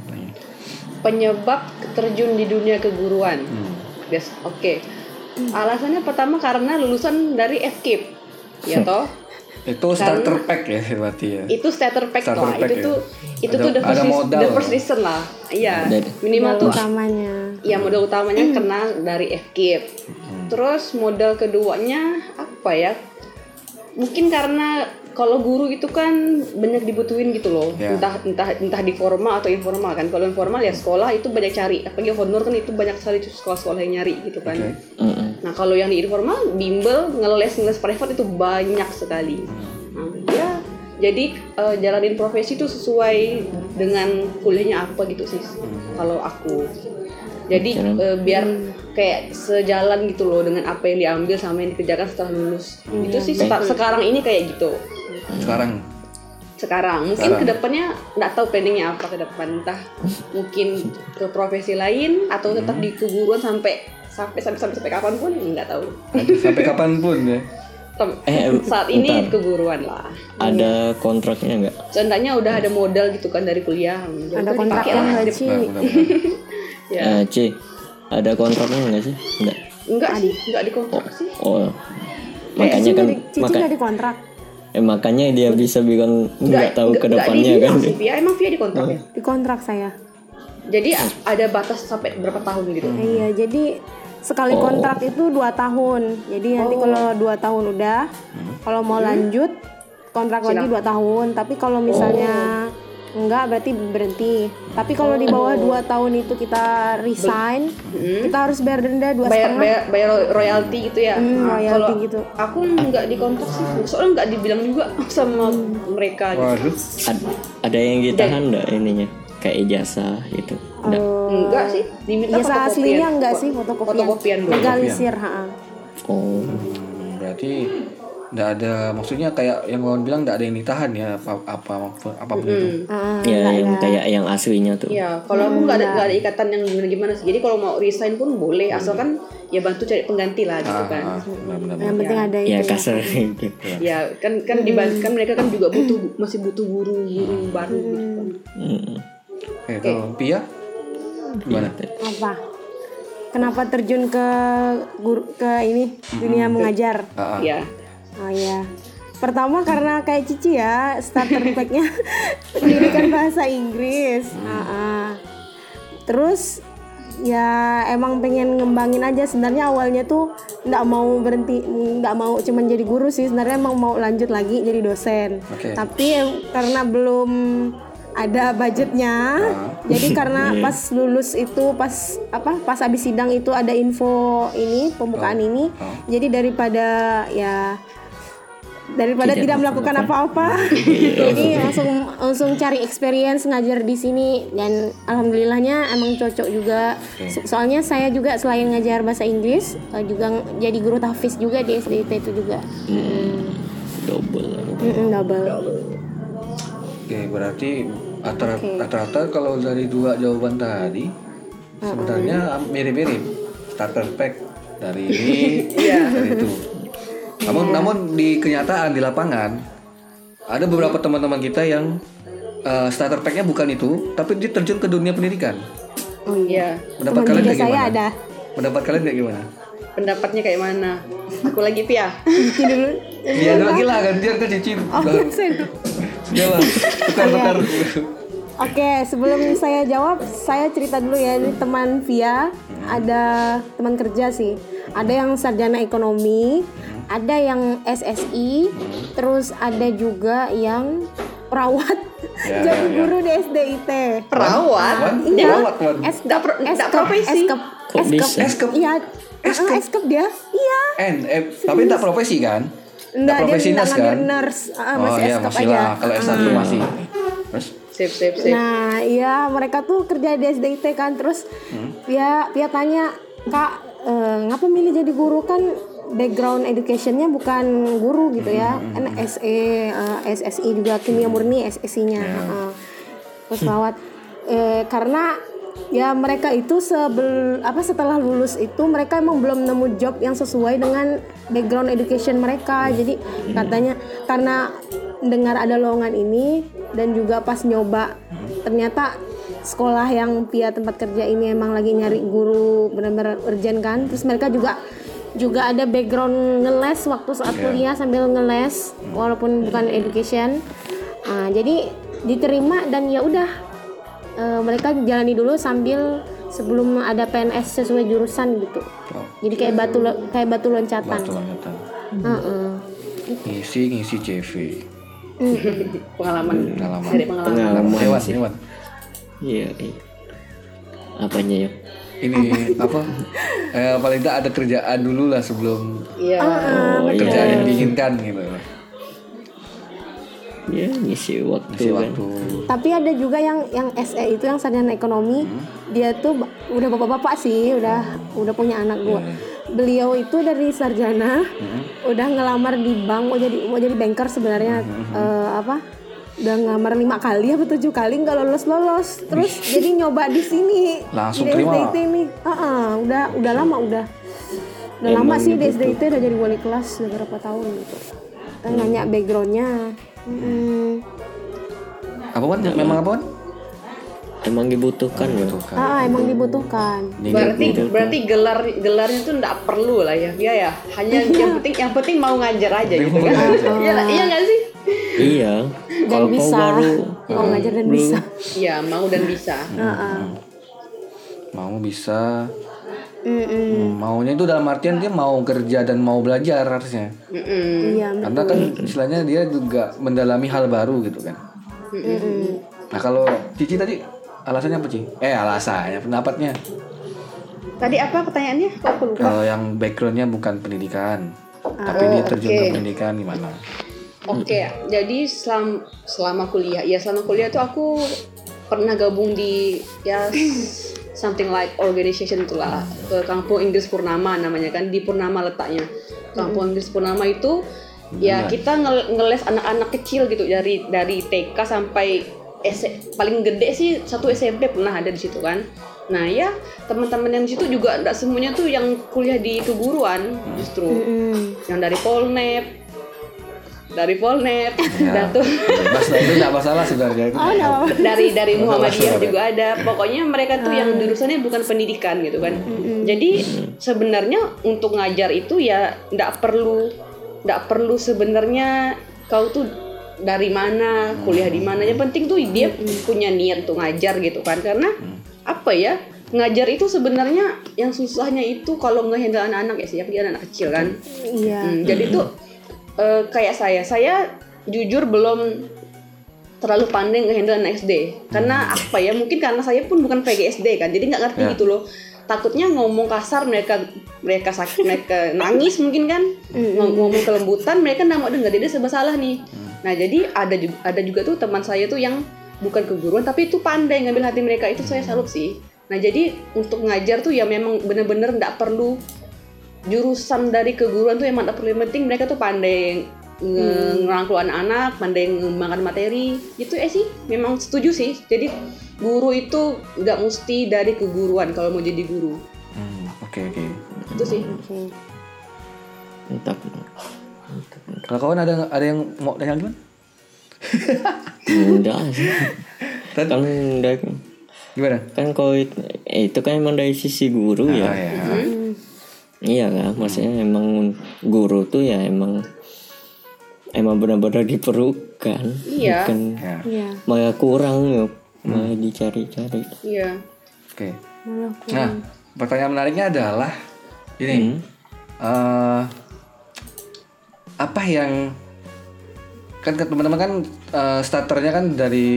penyebab terjun di dunia keguruan. Yes, oke. Alasannya pertama karena lulusan dari FKIP. Ya toh? itu starter pack ya berarti ya Itu starter pack Starter lah. pack itu ya. tuh itu Ada- tuh the first, modal the first reason lah. Iya. Minimal tuh utamanya ya modal utamanya kena dari FKIP. Hmm. Terus modal keduanya apa ya? Mungkin karena kalau guru itu kan banyak dibutuhin gitu loh. Ya. Entah entah entah di formal atau informal kan. Kalau informal ya sekolah itu banyak cari. Apalagi honor kan itu banyak sekali sekolah-sekolah yang nyari gitu kan. Oke. Mm-mm. Nah kalau yang di informal bimbel ngeles ngeles private itu banyak sekali. Nah, ya jadi eh, jalanin profesi itu sesuai dengan kuliahnya apa gitu sih kalau aku. Jadi eh, biar kayak sejalan gitu loh dengan apa yang diambil sama yang dikerjakan setelah lulus. Itu sih sekarang ini kayak gitu. Sekarang Sekarang mungkin Sekarang. ke depannya nggak tahu planningnya apa ke depan entah mungkin ke profesi lain atau tetap di keguruan sampai sampai sampai sampai, sampai kapan pun nggak tahu. sampai kapan pun ya Tem- Eh, saat ini bentar. keguruan lah. Ada kontraknya nggak? Seenggaknya udah ada modal gitu kan dari kuliah. Ada kontraknya nggak Ci? Nah, benar-benar. Ya. Eh, C, ada kontraknya nggak sih? Enggak. Enggak sih, enggak dikontrak sih. Oh, Eh, makanya Cici kan, nggak di- nggak dikontrak eh, makanya dia bisa bikin nggak tahu ke depannya kan? sih, Via. Emang Via dikontrak ya? dikontrak saya. Jadi ada batas sampai berapa tahun gitu. Eh, iya jadi sekali kontrak itu dua tahun. Jadi nanti kalau dua tahun udah kalau mau lanjut kontrak lagi dua tahun. Tapi kalau misalnya enggak berarti berhenti tapi kalau di bawah dua tahun itu kita resign kita harus bayar denda dua Bayar, setengah bayar bayar royalti gitu ya. Hmm, Nah, royalti kalau gitu. aku enggak dikontrak sih. Soalnya enggak dibilang juga sama mereka gitu. waduh Ad- ada yang ditahan nggak ininya? Kayak ijazah gitu. Nggak. Enggak sih, diminta fotokopian. aslinya enggak sih fotokopian Fotokopian legalisir ha Oh, Hmm, berarti nggak ada maksudnya kayak yang kawan bilang nggak ada yang ditahan ya apa apa apa pun itu Ah, ya yang kayak yang aslinya tuh. Iya, kalau aku nggak ada nggak ada ikatan yang gimana gimana sih. Jadi kalau mau resign pun boleh, asalkan ya bantu cari pengganti lah gitu kan. ah, benar-benar yang penting ada itu Ya ya. kasar gitu. Ya kan kan dibantu kan mereka kan juga butuh masih butuh guru guru baru gitu kan. Mm. Oke, kalau Pia gimana apa kenapa terjun ke guru ke ini dunia mengajar Ah, ah. Iya. Oh iya. Pertama karena kayak Cici ya, starter pack-nya. Pendidikan bahasa Inggris. Ah, ah. Terus ya emang pengen ngembangin aja. Sebenarnya awalnya tuh nggak mau berhenti nggak mau cuman jadi guru sih. Sebenarnya emang mau lanjut lagi jadi dosen. Oke. tapi karena belum ada budgetnya jadi karena pas lulus itu pas apa pas habis sidang itu ada info ini pembukaan ini. Jadi daripada ya daripada Tidak tidak, melakukan apa-apa. jadi langsung langsung cari experience ngajar di sini. Dan alhamdulillahnya emang cocok juga. So- soalnya saya juga selain ngajar bahasa Inggris eh, juga jadi guru tahfiz juga di SDIT itu juga. Double. Mm-mm, double. Oke, berarti rata- rata-rata kalau dari dua jawaban tadi sebenarnya mirip-mirip. Starter pack dari ini dari itu. Namun namun di kenyataan di lapangan ada beberapa teman-teman kita yang eh, starter packnya bukan itu, tapi dia terjun ke dunia pendidikan. oh iya Pendapat Teman kalian kayak saya gimana? ada Pendapat kalian kayak gimana? Pendapatnya kayak mana? Aku lagi Pia. Cici dulu Dia lagi lah kan dia kan cici. oh iya lah tukar-tukar. Oke, sebelum saya jawab, saya cerita dulu ya. Ini teman Via, ada teman kerja sih. Ada yang sarjana ekonomi, ada yang SSI, terus ada juga yang perawat Ya, jadi ya. guru di SDIT. Perawat. Iya. perawat, Wan. Es Nggak pro- nggak profesi. Eskep? Eskep. Iya, eskep. eskep dia. Iya. N, eh, tapi tak profesi kan? Enggak, dia profesi enggak nurse ngambil kan? nurse, Ah, oh masih iya, eskep masih aja. lah. Kalau S1 Ah. masih. Terus? Sip sip sip. Nah, iya mereka tuh kerja di SDIT kan terus dia dia tanya kak eh, ngapa milih jadi guru kan background educationnya bukan guru gitu ya. Kan SE eh, SSI juga kimia murni SSI-nya Heeh. terus perawat Eh, karena ya mereka itu sebel apa setelah lulus itu mereka emang belum nemu job yang sesuai dengan background education mereka. Jadi katanya karena dengar ada lowongan ini dan juga pas nyoba ternyata sekolah yang Pia tempat kerja ini emang lagi nyari guru benar-benar urgent kan. Terus mereka juga juga ada background ngeles waktu saat kuliah sambil ngeles walaupun bukan education. Nah, jadi diterima dan ya udah eh, mereka jalani dulu sambil sebelum ada PNS sesuai jurusan gitu. Jadi kayak batu kayak batu loncatan. Batu loncatan. Heeh. Ngisi ngisi CV. pengalaman. Pengalaman. Pengalaman. Hewan, hewan. iya iya. Apanya ya Ini apa? Eh, paling tidak ada kerjaan dulu lah sebelum iya. Oh kerjaan iya yang diinginkan gitu. ya ngisi waktu Ngisi kan. waktu. tapi ada juga yang yang SE itu yang sarjana ekonomi dia tuh udah bapak-bapak sih udah udah punya anak dua beliau itu dari sarjana udah ngelamar di bank mau jadi mau jadi banker sebenarnya Eh, apa udah ngelamar lima kali apa tujuh kali nggak lolos lolos terus jadi nyoba di sini Langsung di terima. Ini Heeh, udah udah lama udah udah lama sih di SDIT udah jadi wali kelas udah berapa tahun gitu Kita nanya backgroundnya Mm-mm. Apa Wan? Memang apa Wan? Emang dibutuhkan ya Ah, emang dibutuhkan. berarti berarti gelar gelarnya tuh nggak perlu lah ya ya ya hanya yang penting yang penting mau ngajar aja gitu kan iya iya nggak sih iya Dan bisa. baru Mau ngajar dan bisa. iya mau dan bisa Heeh. Mau bisa. Mm-mm. Hmm, Maunya itu dalam artian dia mau kerja dan mau belajar harusnya. Mm-mm. Iya, Karena kan istilahnya dia juga mendalami hal baru gitu kan. Nah kalau Cici tadi alasannya apa Ci? Eh alasannya, pendapatnya. tadi apa pertanyaannya kok aku lupa Kalau yang backgroundnya bukan pendidikan, tapi dia terjun ke pendidikan gimana? Oke, jadi selam, selama kuliah, ya selama kuliah tuh aku pernah gabung di ya something like organization itulah ke Kampung Inggris Purnama namanya kan di Purnama letaknya. Kampung Inggris Purnama itu ya kita nge- ngeles anak-anak kecil gitu dari dari TK sampai S- paling gede sih satu SMP pernah ada di situ kan. Nah ya teman-teman yang di situ juga enggak semuanya tuh yang kuliah di keguruan justru Mm. yang dari Polnet dari Polnet lah itu nggak masalah sebenarnya itu. Oh, no. dari dari Muhammadiyah Masalah. juga ada pokoknya mereka tuh yang jurusannya bukan pendidikan gitu kan jadi sebenarnya untuk ngajar itu ya nggak perlu nggak perlu sebenarnya kau tuh dari mana kuliah di mana yang penting tuh dia punya niat untuk ngajar gitu kan karena apa ya ngajar itu sebenarnya yang susahnya itu kalau ngehandle anak-anak ya sih dia anak kecil kan Iya. Hmm, jadi tuh eh, kayak saya, saya jujur belum terlalu pandai ngehandle anak SD. Karena apa ya? Mungkin karena saya pun bukan PGSD kan, jadi nggak ngerti Ya. gitu loh. Takutnya ngomong kasar mereka mereka sakit mereka nangis mungkin kan Ngom- ngomong kelembutan mereka nggak mau dengar jadi serba salah nih. Nah jadi ada juga ada juga tuh teman saya tuh yang bukan keguruan tapi itu pandai ngambil hati mereka itu saya salut sih. Nah jadi untuk ngajar tuh ya memang bener-bener nggak perlu jurusan dari keguruan tuh emang tak perlu yang penting mereka tuh pandai nge ngerangkul anak-anak, pandai ngembangkan materi. Itu eh sih memang setuju sih. Jadi guru itu nggak mesti dari keguruan kalau mau jadi guru. Hmm, Oke oke. Itu sih. Oke. mantap Kalau kawan ada ada yang mau tanya gimana? enggak sih kan dari Gimana? kan kalau itu, eh, itu kan emang dari sisi guru ya Ah, ya. iya kan maksudnya emang guru tuh ya emang emang benar-benar diperlukan Iya. bukan Ya. Iya. malah kurang ya malah dicari-cari Iya. Oke. Kurang. Nah, pertanyaan menariknya adalah ini. eh, apa yang kan teman-teman kan eh, starternya kan dari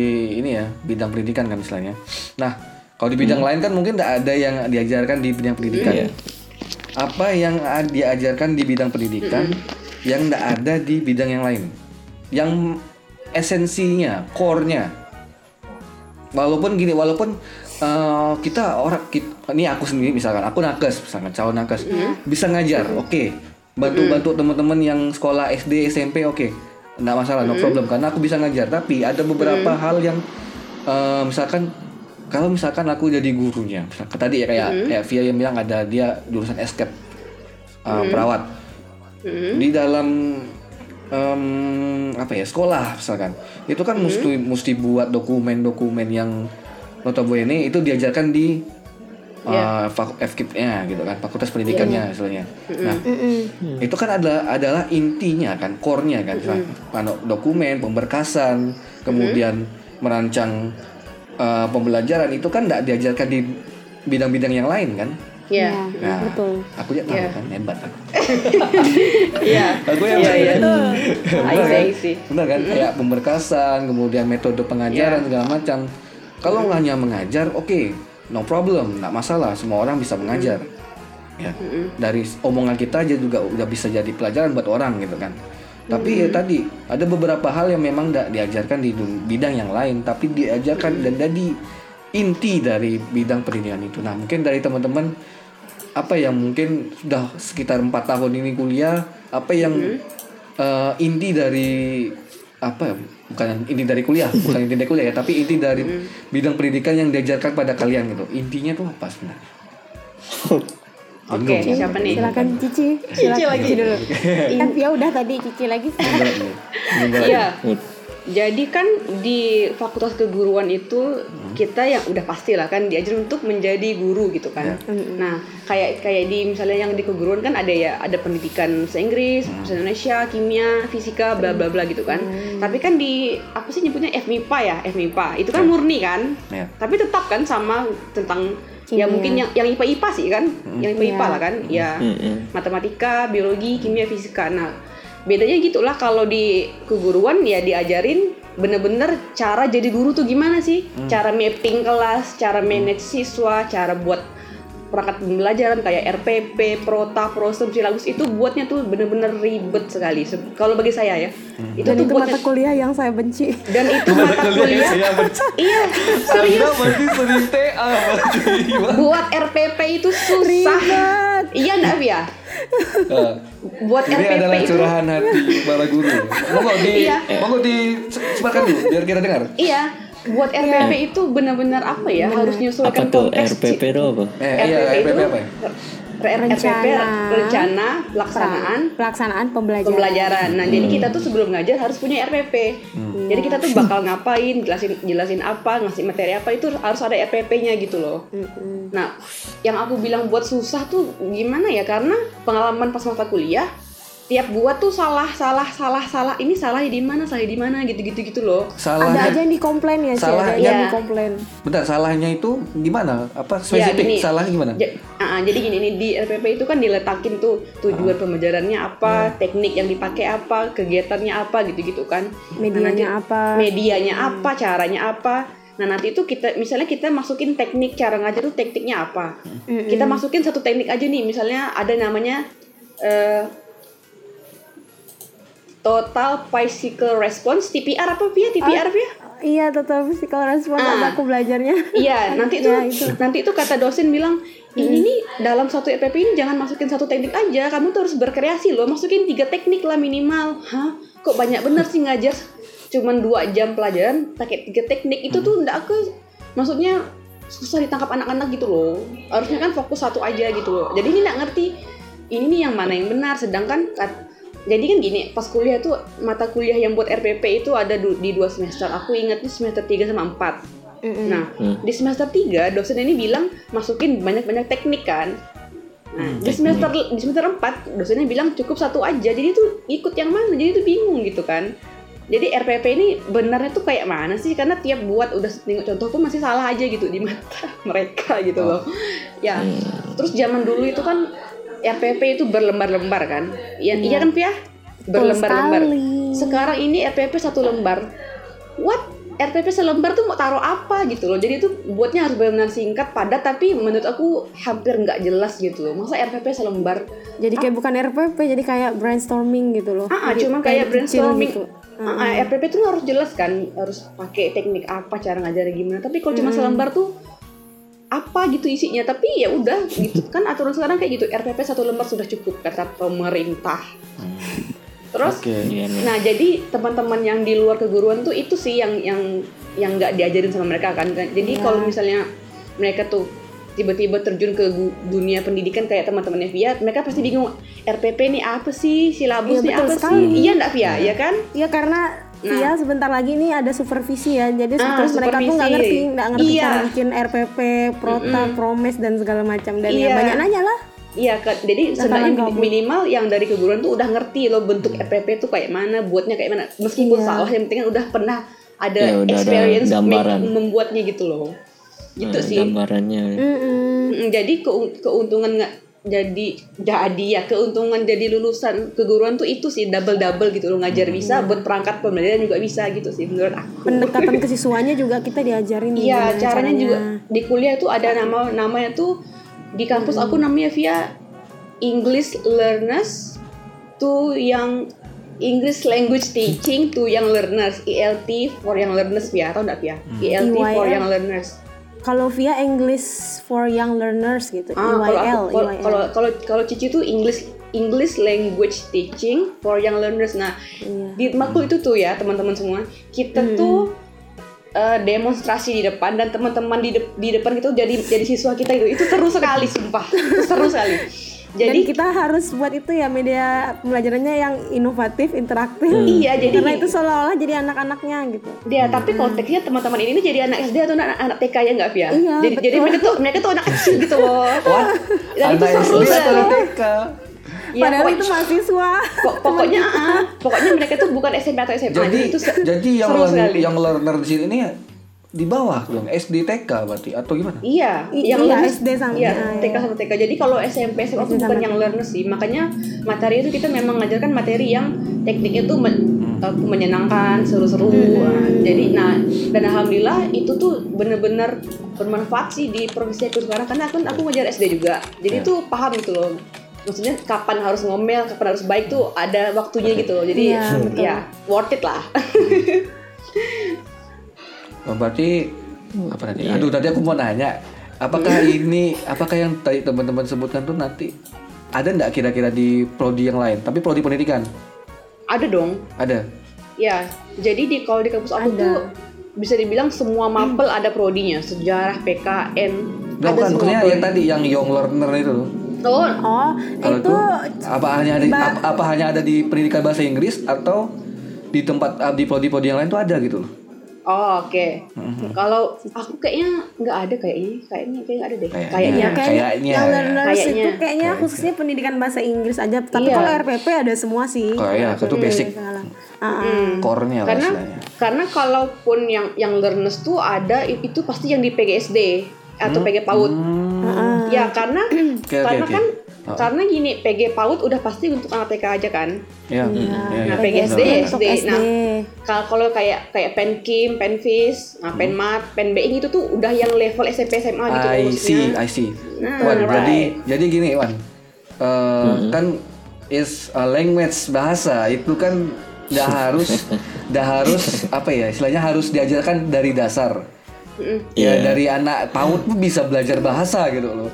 ini ya bidang pendidikan kan istilahnya. Nah, kalau di bidang lain kan mungkin tidak ada yang diajarkan di bidang pendidikan. Apa yang diajarkan di bidang pendidikan yang tidak ada di bidang yang lain? Yang esensinya, core-nya. Walaupun gini walaupun eh, kita orang kita, ini aku sendiri misalkan aku nakes misalkan calon nakes. Bisa ngajar oke. bantu bantu teman-teman yang sekolah SD SMP oke. Nggak masalah no problem. Karena aku bisa ngajar. Tapi ada beberapa hal yang eh, misalkan kalau misalkan aku jadi gurunya, misalkan tadi ya kayak Mm-hmm. kayak Via yang bilang ada dia jurusan escape uh, perawat. Di dalam em, apa ya sekolah misalkan. Itu kan mesti mesti buat dokumen-dokumen yang notabene itu diajarkan di Iya. uh, fak- FKIP-nya gitu kan fakultas pendidikannya istilahnya. Nah Mm-mm. itu kan adalah adalah intinya kan core-nya kan. Ano- dokumen pemberkasan kemudian merancang uh, pembelajaran itu kan tidak diajarkan di bidang-bidang yang lain kan? Ya nah betul. aku ya tahu Iya. kan hebat aku. Iya. Aku yang iya iya benar I kan? benar kan? Kayak pemberkasan kemudian metode pengajaran Iya. segala macam. Kalau hanya mengajar oke no problem nggak masalah semua orang bisa mengajar. Ya. Dari omongan kita aja juga udah bisa jadi pelajaran buat orang gitu kan. Tapi ya tadi ada beberapa hal yang memang tidak diajarkan di bidang yang lain tapi diajarkan dan jadi inti dari bidang pendidikan itu. Nah mungkin dari teman-teman apa yang mungkin sudah sekitar empat tahun ini kuliah apa yang eh, inti dari apa ya, bukan inti dari kuliah bukan inti dari kuliah ya tapi inti dari bidang pendidikan yang diajarkan pada kalian gitu intinya tuh apa sebenarnya oke siapa nih Silakan Cici. Silakan lagi. Cici dulu. Kan Via udah tadi Cici lagi. Iya. Jadi kan di fakultas keguruan itu kita yang udah pasti lah kan diajar untuk menjadi guru gitu kan. Nah kayak kayak di misalnya yang di keguruan kan ada ya ada pendidikan bahasa Inggris, bahasa Indonesia, kimia, fisika, bla bla bla gitu kan. Tapi kan di apa sih nyebutnya FMIPA ya FMIPA itu kan murni kan. Ya. Tapi tetap kan sama tentang ya Kimia. mungkin yang yang IPA IPA sih kan, yang IPA IPA Iya. lah kan, ya Mm-mm. matematika, biologi, kimia, fisika. Nah, bedanya gitulah kalau di keguruan ya diajarin bener-bener cara jadi guru tuh gimana sih? Cara mapping kelas, cara manage siswa, cara buat perangkat pembelajaran kayak RPP, Prota, Prosem, Silagus itu buatnya tuh bener-bener ribet sekali. Se- Kalau bagi saya ya, itu Dan tuh itu buatnya mata kuliah yang saya benci. dan itu mata kuliah. saya benci. Iya, serius. Anda sering TA. Buat RPP itu susah. Iya enggak, Via? Eh, Buat Ini RPP adalah itu curahan hati para guru. Monggo di Iya. monggo di sebarkan dulu biar kita dengar. Iya, buat RPP itu benar-benar apa ya? Harus Apa menyesuaikan tuh. RPP itu apa? Eh, iya, RPP apa ya? R- RPP Rencana. rencana pelaksanaan pelaksanaan pembelajaran. pembelajaran. Nah, jadi kita tuh sebelum ngajar harus punya RPP. Jadi kita tuh bakal ngapain, jelasin jelasin apa, ngasih materi apa itu harus ada RPP-nya gitu loh. Nah, yang aku bilang buat susah tuh gimana ya? Karena pengalaman pas masa kuliah tiap buat tuh salah, salah, salah, salah. Ini salah di mana, salah di mana gitu-gitu gitu loh. Ada aja Salahnya yang dikomplain ya, sih. Ada Salahnya- yang Iya. dikomplain. bentar salahnya itu gimana? Apa Ya, spesifik gini. salah gimana? Ja- ah, jadi gini nih di RPP itu kan diletakin tuh tujuan pembelajarannya apa, teknik yang dipakai apa, kegiatannya apa gitu-gitu kan. Nah, Medianya nanti- apa? Medianya apa, caranya apa. Nah nanti itu kita misalnya kita masukin teknik cara ngajar tuh tekniknya apa. Kita masukin satu teknik aja nih misalnya ada namanya eh, total physical response TPR apa Pia TPR Pia? Iya, total physical response Ah. ada aku belajarnya. Iya, nanti itu, Ya, itu. nanti itu kata dosen bilang, ini nih dalam satu EPP ini jangan masukin satu teknik aja, kamu tuh harus berkreasi loh, masukin tiga teknik lah minimal. Hah? Kok banyak bener sih ngajar cuman dua jam pelajaran pakai tiga teknik itu tuh ndak ke maksudnya susah ditangkap anak-anak gitu loh. Harusnya kan fokus satu aja gitu loh. Jadi ini nggak ngerti ini nih yang mana yang benar sedangkan jadi kan gini, pas kuliah tuh mata kuliah yang buat RPP itu ada du- di dua semester. Aku ingatnya semester 3 sama 4. Nah, di semester 3 dosen ini bilang masukin banyak-banyak teknik kan. Nah, di semester di semester 4 dosennya bilang cukup satu aja. Jadi itu ikut yang mana? Jadi itu bingung gitu kan. Jadi RPP ini benarnya tuh kayak mana sih? Karena tiap buat udah tengok contoh pun masih salah aja gitu di mata mereka gitu loh. Ya. Terus zaman dulu itu kan RPP itu berlembar-lembar kan? Iya, iya kan Pia? Berlembar-lembar. Sekarang ini RPP satu lembar. What? RPP selembar tuh mau taruh apa gitu loh. Jadi itu buatnya harus benar-benar singkat, padat, tapi menurut aku hampir nggak jelas gitu loh. Masa RPP selembar? Jadi kayak bukan RPP, jadi kayak brainstorming gitu loh. Ah, ah, Jadi cuma kayak brainstorming. gitu. Ah, ah, RPP tuh harus jelas kan, harus pakai teknik apa, cara ngajarnya gimana. Tapi kalau cuma selembar tuh apa gitu isinya tapi ya udah gitu. Kan aturan sekarang kayak gitu RPP satu lembar sudah cukup kata pemerintah. Terus Oke. Iya nih. Nah, jadi teman-teman yang di luar keguruan tuh itu sih yang yang yang nggak diajarin sama mereka kan. Jadi kalau misalnya mereka tuh tiba-tiba terjun ke dunia pendidikan kayak teman-temannya Via mereka pasti bingung RPP nih apa sih? Silabus Iya, nih betul apa sekali. sih? Iya nggak Via ya kan? Iya karena Via sebentar lagi nih ada supervisi ya, jadi Ah, terus mereka tuh nggak ngerti, nggak ngerti Iya. cara bikin RPP, Prota, Promes dan segala macam dan ya Iya. banyak nanya lah. Iya, Kak. jadi Nah, sebenarnya kamu. minimal yang dari keguruan tuh udah ngerti loh bentuk RPP tuh kayak mana, buatnya kayak mana. Meskipun Iya. salah, yang penting kan udah pernah ada Ya, udah ada experience gambaran. make- membuatnya gitu loh. Gitu Eh, sih. gambarannya Mm-mm. Mm, Jadi keun- keuntungan nggak jadi jadi ya keuntungan jadi lulusan keguruan tuh itu sih double double gitu loh. Ngajar bisa buat perangkat pembelajaran juga bisa gitu sih menurut aku. Pendekatan kesiswanya juga kita diajarin nih Iya, gimana caranya juga di kuliah tuh ada nama namanya tuh di kampus aku namanya via English learners to yang English language teaching to young learners ELT for young learners via atau enggak via? ELT for EYL. young learners Kalau via English for Young Learners gitu, ah kalau EYL, aku kalau- EYL. kalau kalau kalau Cici tuh English English language teaching for young learners. Nah Iya. di makul itu tuh ya teman-teman semua kita tuh eh, demonstrasi di depan dan teman-teman di, dep- di depan itu jadi jadi siswa kita itu itu seru sekali sumpah. Itu seru sekali Dan jadi kita harus buat itu ya media pembelajarannya yang inovatif, interaktif. iya jadi Karena itu seolah-olah jadi anak-anaknya gitu. dia tapi konteksnya teman-teman ini jadi anak SD atau anak, anak TK ya nggak Via? Iya, jadi jadi mereka tuh mereka tuh anak kecil gitu loh dan itu Anak seru SD atau sekali TK? ya, Padahal itu mahasiswa. pok- pokoknya ah, pokoknya mereka tuh bukan SMP atau SMA Jadi itu se- jadi yang learn- yang learner di sini ini di bawah dong SD TK berarti atau gimana? Iya, yang iya, learners- SD sama- iya, TK sama TK. Jadi kalau SMP SMA itu bukan yang learner sih. Makanya materi itu kita memang ngajarkan materi yang tekniknya tuh men- uh, menyenangkan, seru-seru. Nah, Jadi nah dan alhamdulillah itu tuh bener-bener bermanfaat sih di profesi aku sekarang karena aku aku ngajar SD juga. Jadi tuh paham gitu loh. Maksudnya kapan harus ngomel, kapan harus baik tuh ada waktunya gitu loh. Jadi Iya, betul. ya worth it lah. Oh, berarti apa tadi? Aduh tadi aku mau nanya, apakah ini apakah yang tadi teman-teman sebutkan tuh nanti ada nggak kira-kira di prodi yang lain? Tapi prodi pendidikan ada dong. ada. Ya, jadi di kalau di kampus aku Ada. tuh bisa dibilang semua mapel ada prodinya, sejarah, PKN, Nggak, ada bukan, semua maksudnya yang tadi yang young learner itu. loh. Oh, Oh, Kalau itu itu apa hanya ada Ba- apa, apa hanya ada di pendidikan bahasa Inggris atau di tempat di prodi-prodi yang lain tuh ada gitu loh. Oh, oke. Mm-hmm. Kalau aku kayaknya nggak ada kayaknya, kayaknya kayaknya nggak ada deh. Kayaknya. Kayaknya. Ya, kayaknya, Kayaknya yang ya. learners Kayaknya. itu kayaknya khususnya pendidikan bahasa Inggris aja. Tapi Iya. kalau RPP ada semua sih. Oh iya, itu basic. Hmm. core-nya lah Karena istilahnya. karena kalaupun yang yang learners tuh ada itu pasti yang di PGSD atau PG PAUD. Hmm. Ya karena oke, karena oke. kan Oh. karena gini PG PAUD udah pasti untuk anak TK aja kan. Ya. Iya. ya, Nah, ya. Benar. Untuk SD. SD. Nah, Kalau kalau kayak kayak Penkim, Penfis, nah, Penmat, Penbeing itu tuh udah yang level SMP SMA gitu I see. I see. Nah, Wan, right. jadi jadi gini, Wan. Eh, kan is a language bahasa itu kan dah harus dah harus apa ya istilahnya harus diajarkan dari dasar. Mm-mm. Ya Iya. dari anak PAUD bisa belajar bahasa gitu loh.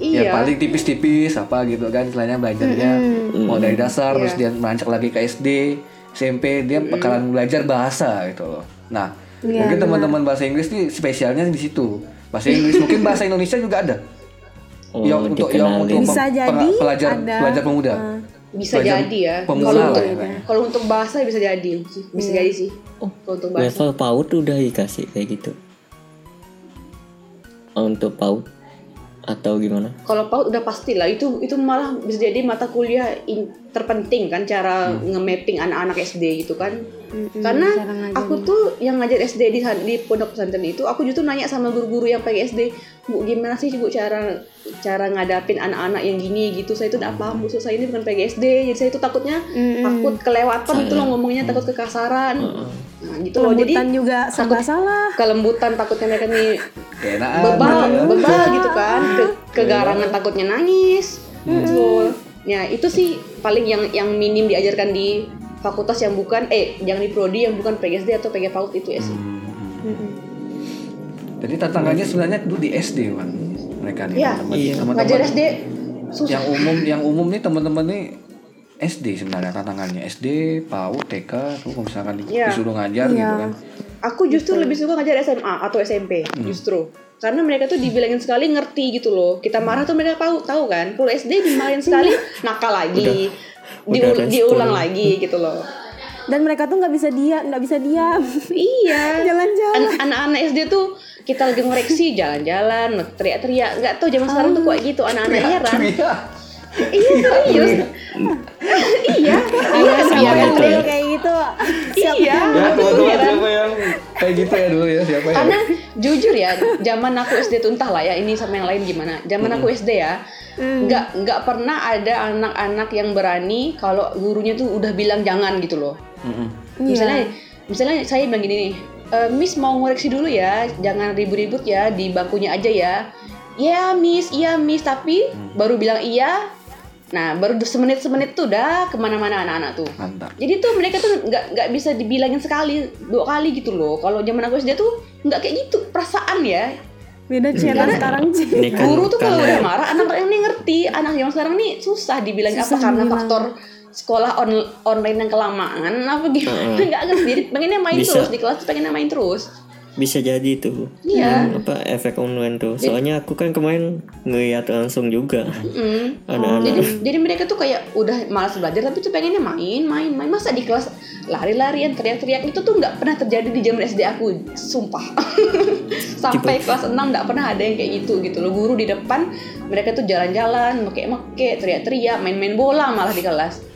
Iya. Ya paling tipis-tipis apa gitu kan istilahnya belajarnya mau dari dasar terus Iya. dia merancak lagi ke SD, SMP dia bakalan belajar bahasa gitu loh. Nah, Iya, mungkin teman-teman bahasa Inggris nih spesialnya di situ. Bahasa Inggris mungkin bahasa Indonesia juga ada. Oh, yang untuk yang untuk Bisa pem- jadi pelajar ada. pelajar pemuda. Ah. Bisa Pelajar jadi ya. pemula Kalau untuk ya, kalau untuk bahasa bisa jadi, bisa jadi sih. Oh, Kalau untuk bahasa. level PAUD udah dikasih kayak gitu. Untuk PAUD atau gimana? Kalau PAUD udah pasti lah itu itu malah bisa jadi mata kuliah in- terpenting kan cara nge-mapping anak-anak SD gitu kan. Mm-mm, Karena aku tuh yang ngajar SD di di pondok pesantren itu aku justru nanya sama guru-guru yang pakai SD, Bu gimana sih Bu cara cara ngadapin anak-anak yang gini gitu. Saya itu udah paham Bu, So, saya ini bukan PGSD. Jadi saya itu takutnya Mm-mm. takut kelewatan itu loh ngomongnya takut kekasaran. Nah, gitu loh. Jadi Kelembutan juga serba salah. kelembutan takutnya mereka nih Keenaan bebal ya. bebal gitu kan ke kegarangan takutnya nangis gitu ya itu sih paling yang yang minim diajarkan di fakultas yang bukan eh yang di prodi yang bukan PGSD atau PG PAUD itu ya sih Mm-mm. Jadi tantangannya sebenarnya dulu di SD, Wan. Mereka nih Iya. teman-teman. Iya. Teman-teman ngajar SD susah yang umum yang umum nih teman-teman nih SD sebenarnya tantangannya SD, PAUD, TK tuh kalau misalkan di- Iya. disuruh ngajar gitu Iya. kan. Aku justru lebih suka ngajar SMA atau SMP justru. Karena mereka tuh dibilangin sekali ngerti gitu loh. Kita marah tuh mereka tahu tahu kan. Kalau SD dimarahin sekali nakal lagi. udah Diul- diulang lagi gitu loh. Dan mereka tuh nggak bisa diam, nggak bisa diam. Iya. Jalan-jalan. An- Anak-anak SD tuh kita lagi ngoreksi jalan-jalan, teriak-teriak. Nggak tahu zaman sekarang tuh kok gitu anak-anak heran. Iya. Iya serius. iya. Iya Siapa iya gitu. gitu? Iya. Ya teman-teman siapa yang kayak gitu ya dulu ya siapa ya? Karena jujur ya, zaman aku SD tuh entah lah ya ini sama yang lain gimana. Zaman aku SD ya, nggak nggak pernah ada anak-anak yang berani kalau gurunya tuh udah bilang jangan gitu loh. Mm-mm. Misalnya, misalnya saya bilang gini nih, "E, Miss mau ngoreksi dulu ya, jangan ribut-ribut ya di bangkunya aja ya. Ya Miss, iya Miss, tapi baru bilang iya. Nah baru semenit semenit tuh udah ke mana-mana anak-anak tuh. Mantap. Jadi tuh mereka tuh nggak nggak bisa dibilangin sekali dua kali gitu loh. Kalau zaman aku SD tuh nggak kayak gitu perasaan ya. Beda cara sekarang sih. Kan Guru tuh kalau karena udah marah anak yang ini ngerti. Anak yang sekarang nih susah dibilang apa Susah karena bilang. faktor sekolah on- online yang kelamaan apa gimana nggak ngerti. Jadi pengennya main Bisa. terus di kelas pengennya main terus. Bisa jadi tuh Iya. Hmm, apa efek online tuh. Soalnya aku kan kemarin ngeliat langsung juga. Mm. anak-anak. Jadi jadi mereka tuh kayak udah malas belajar tapi tuh pengennya main main main. Masa di kelas lari-larian teriak-teriak itu tuh nggak pernah terjadi di zaman SD aku. Sumpah. Sampai kelas 6 nggak pernah ada yang kayak gitu gitu loh. Guru di depan mereka tuh jalan-jalan meke-meke teriak-teriak main-main bola malah di kelas.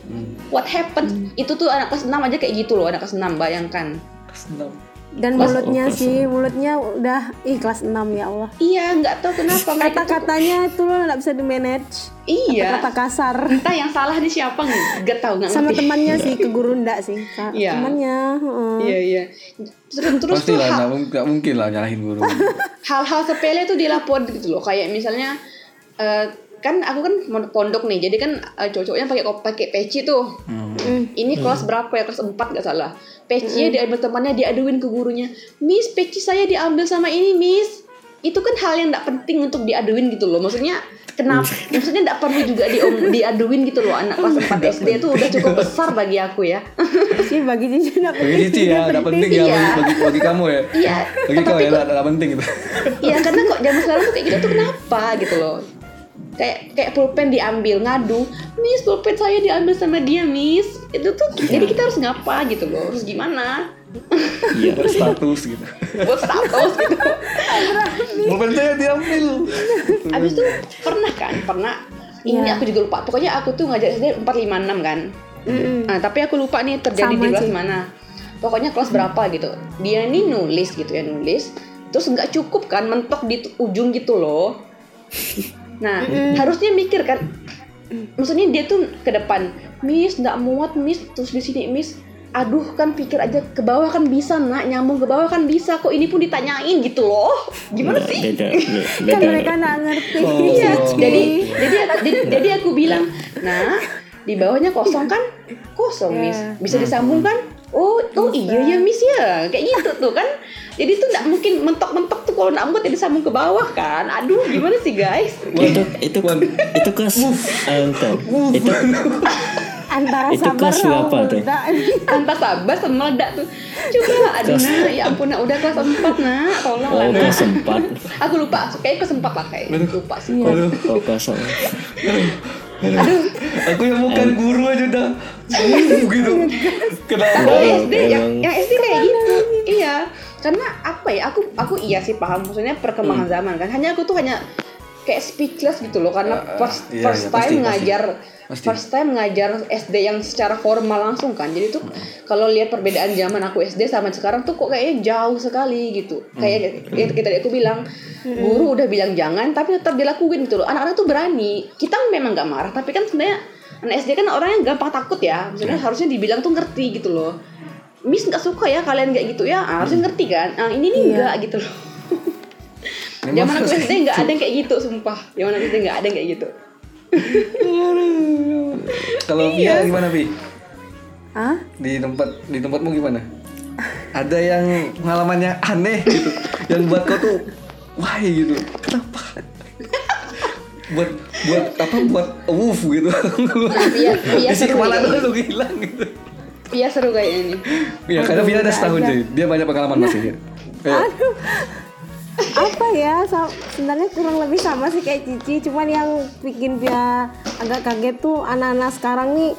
What happened? Itu tuh anak kelas 6 aja kayak gitu loh anak kelas 6 bayangkan. Senang. Dan Kelas- mulutnya oh, sih, mulutnya udah ih kelas 6 ya Allah. iya nggak tahu kenapa mereka tuh Kata-katanya itu loh nggak bisa di manage. iya Kata kasar. entah yang salah di siapa nggak tahu nggak Sama temannya sih ke guru ndak sih. Iya. Temannya, heeh. iya iya terus terus Pasti tuh lah, hal- nggak mung- nggak mungkin lah nyalahin guru. hal-hal sepele tuh dilapor gitu loh kayak misalnya eh, kan aku kan pondok nih jadi kan eh, cowok-cowoknya pakai pakai peci tuh. Hmm. ini kelas berapa ya? Kelas 4 gak salah. Pecinya diambil temannya diaduin ke gurunya. Miss peci saya diambil sama ini miss. Itu kan hal yang tidak penting untuk diaduin gitu loh. Maksudnya kenapa? Maksudnya tidak perlu juga di diaduin gitu loh. Anak kelas 4 SD itu udah cukup besar bagi aku ya. Sih bagi Cici nggak Bagi Cici ya, nggak penting ya Iya. bagi, bagi, bagi kamu ya. iya Bagi kau ya, nggak nggak penting gitu. Iya karena kok zaman sekarang tuh kayak gitu tuh kenapa gitu loh kayak kayak pulpen diambil ngadu miss pulpen saya diambil sama dia miss. Itu tuh jadi kita harus ngapa gitu loh harus gimana? Iya Berstatus gitu. buat status gitu. Mobil saya diambil. abis itu pernah kan pernah. Ini Iya. aku juga lupa. Pokoknya aku tuh ngajar SD 456 kan. Mm-mm. nah tapi aku lupa nih terjadi di Sama kelas sih. mana. Pokoknya kelas berapa gitu. Dia ini nulis gitu ya nulis. Terus nggak cukup kan mentok di ujung gitu loh nah harusnya mikir kan maksudnya dia tuh ke depan miss nggak muat miss terus di sini miss aduh kan pikir aja ke bawah kan bisa nak nyambung ke bawah kan bisa kok ini pun ditanyain gitu loh. Gimana Nggak, sih? beda be- Kan beda. mereka nggak ngerti. Oh. Iya, jadi jadi jadi, jadi aku bilang nah. Di bawahnya kosong kan? Kosong miss. Ya. bisa disambung kan oh oh iya ya miss ya. Kayak gitu tuh kan. Jadi tuh nggak mungkin mentok-mentok tuh kalau nggak muat ya disambung ke bawah kan. Aduh gimana sih guys? Itu itu itu kelas eh, bentar. itu Antara Itu sabar kelas sama berapa tuh? tanpa sabar sama meledak tuh. Coba aduh nak. ya ampun nak. Udah kelas 4 nak. Tolong lah oh nak. kelas empat. Aku lupa. Kayak kelas 4 lah kayak. Lupa sih. Aduh, oh kelas aduh aku yang bukan guru aja udah gitu. Kenapa? SD yang, emang. yang SD kayak gitu. Iya. Karena apa ya? Aku aku iya sih paham maksudnya perkembangan Hmm. zaman kan. Hanya aku tuh hanya kayak speechless gitu loh karena Uh, first iya, first iya, time pasti, pasti. ngajar Pasti. first time ngajar SD yang secara formal langsung kan. Jadi tuh kalau lihat perbedaan zaman aku SD sama sekarang tuh kok kayaknya jauh sekali gitu. Hmm. Kayak kayak kita tadi aku bilang guru udah bilang jangan tapi tetap dilakuin gitu loh. Anak-anak tuh berani. Kita memang nggak marah tapi kan sebenarnya anak SD kan orangnya gampang takut ya. Maksudnya harusnya dibilang tuh ngerti gitu loh. Miss nggak suka ya kalian kayak gitu ya, harusnya ngerti kan? Ah, ini nih Iya. enggak gitu loh. Memang Zaman aku SD nggak ada yang kayak gitu, sumpah. Zaman aku SD nggak ada yang kayak gitu. Kalau Iya. dia gimana, Pi? Hah? Di tempat di tempatmu gimana? Ada yang pengalamannya aneh gitu, yang buat kau tuh wah gitu. Kenapa? buat buat apa buat woof gitu. Nah, iya, iya Isi seru kepala dulu hilang gitu. Iya seru kayaknya nih. Iya, karena Via ada setahun sih. Dia banyak pengalaman masih. Ayo. Apa ya sebenarnya kurang lebih sama sih kayak Cici. Cuman yang bikin dia agak kaget tuh anak-anak sekarang nih.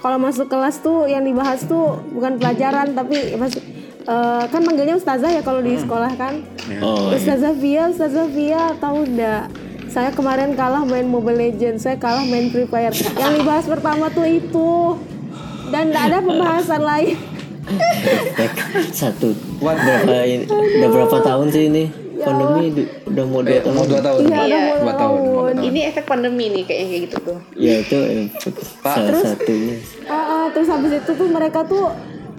Kalau masuk kelas tuh yang dibahas tuh bukan pelajaran tapi masuk eh, kan manggilnya ustazah ya kalau di sekolah kan? Oh, ustazah Via ustazah Via tahu enggak saya kemarin kalah main Mobile Legends saya kalah main Free Fire. Yang dibahas pertama tuh itu. Dan enggak ada pembahasan lain. Satu. Berapa ini, udah berapa tahun sih ini pandemi du- udah mau dua Eh, tahun mau dua tahun. iya Iya. Dua tahun. Ini efek pandemi nih kayaknya kayak gitu tuh. ya itu efek salah satunya Ah, ah, terus habis itu tuh mereka tuh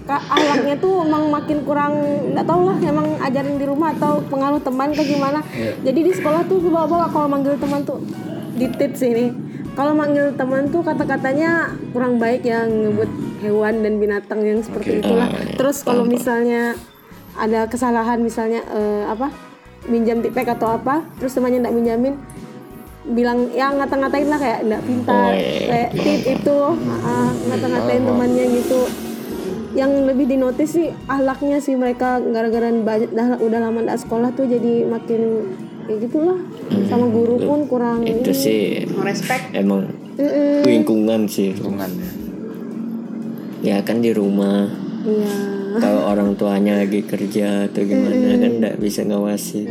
ahlaknya tuh emang makin kurang nggak tahu lah emang ajarin di rumah atau pengaruh teman ke gimana Iya. jadi di sekolah tuh bawa-bawa kalau manggil teman tuh di tips ini kalau manggil teman tuh kata-katanya kurang baik ya nyebut hewan dan binatang yang seperti itulah terus kalau misalnya ada kesalahan misalnya eh, apa minjam tipek atau apa terus temannya nggak minjamin bilang ya ngata-ngatain lah kayak nggak pintar Oh, iya. kayak tip itu ah, ngata-ngatain temannya gitu yang lebih dinotis sih ahlaknya sih mereka gara-gara dah udah lama nggak sekolah tuh jadi makin kayak gitulah sama guru pun kurang itu sih Respect. emang Mm-mm. lingkungan sih Hubungannya. ya kan di rumah iya. Kalau orang tuanya lagi kerja atau gimana kan nggak bisa ngawasin.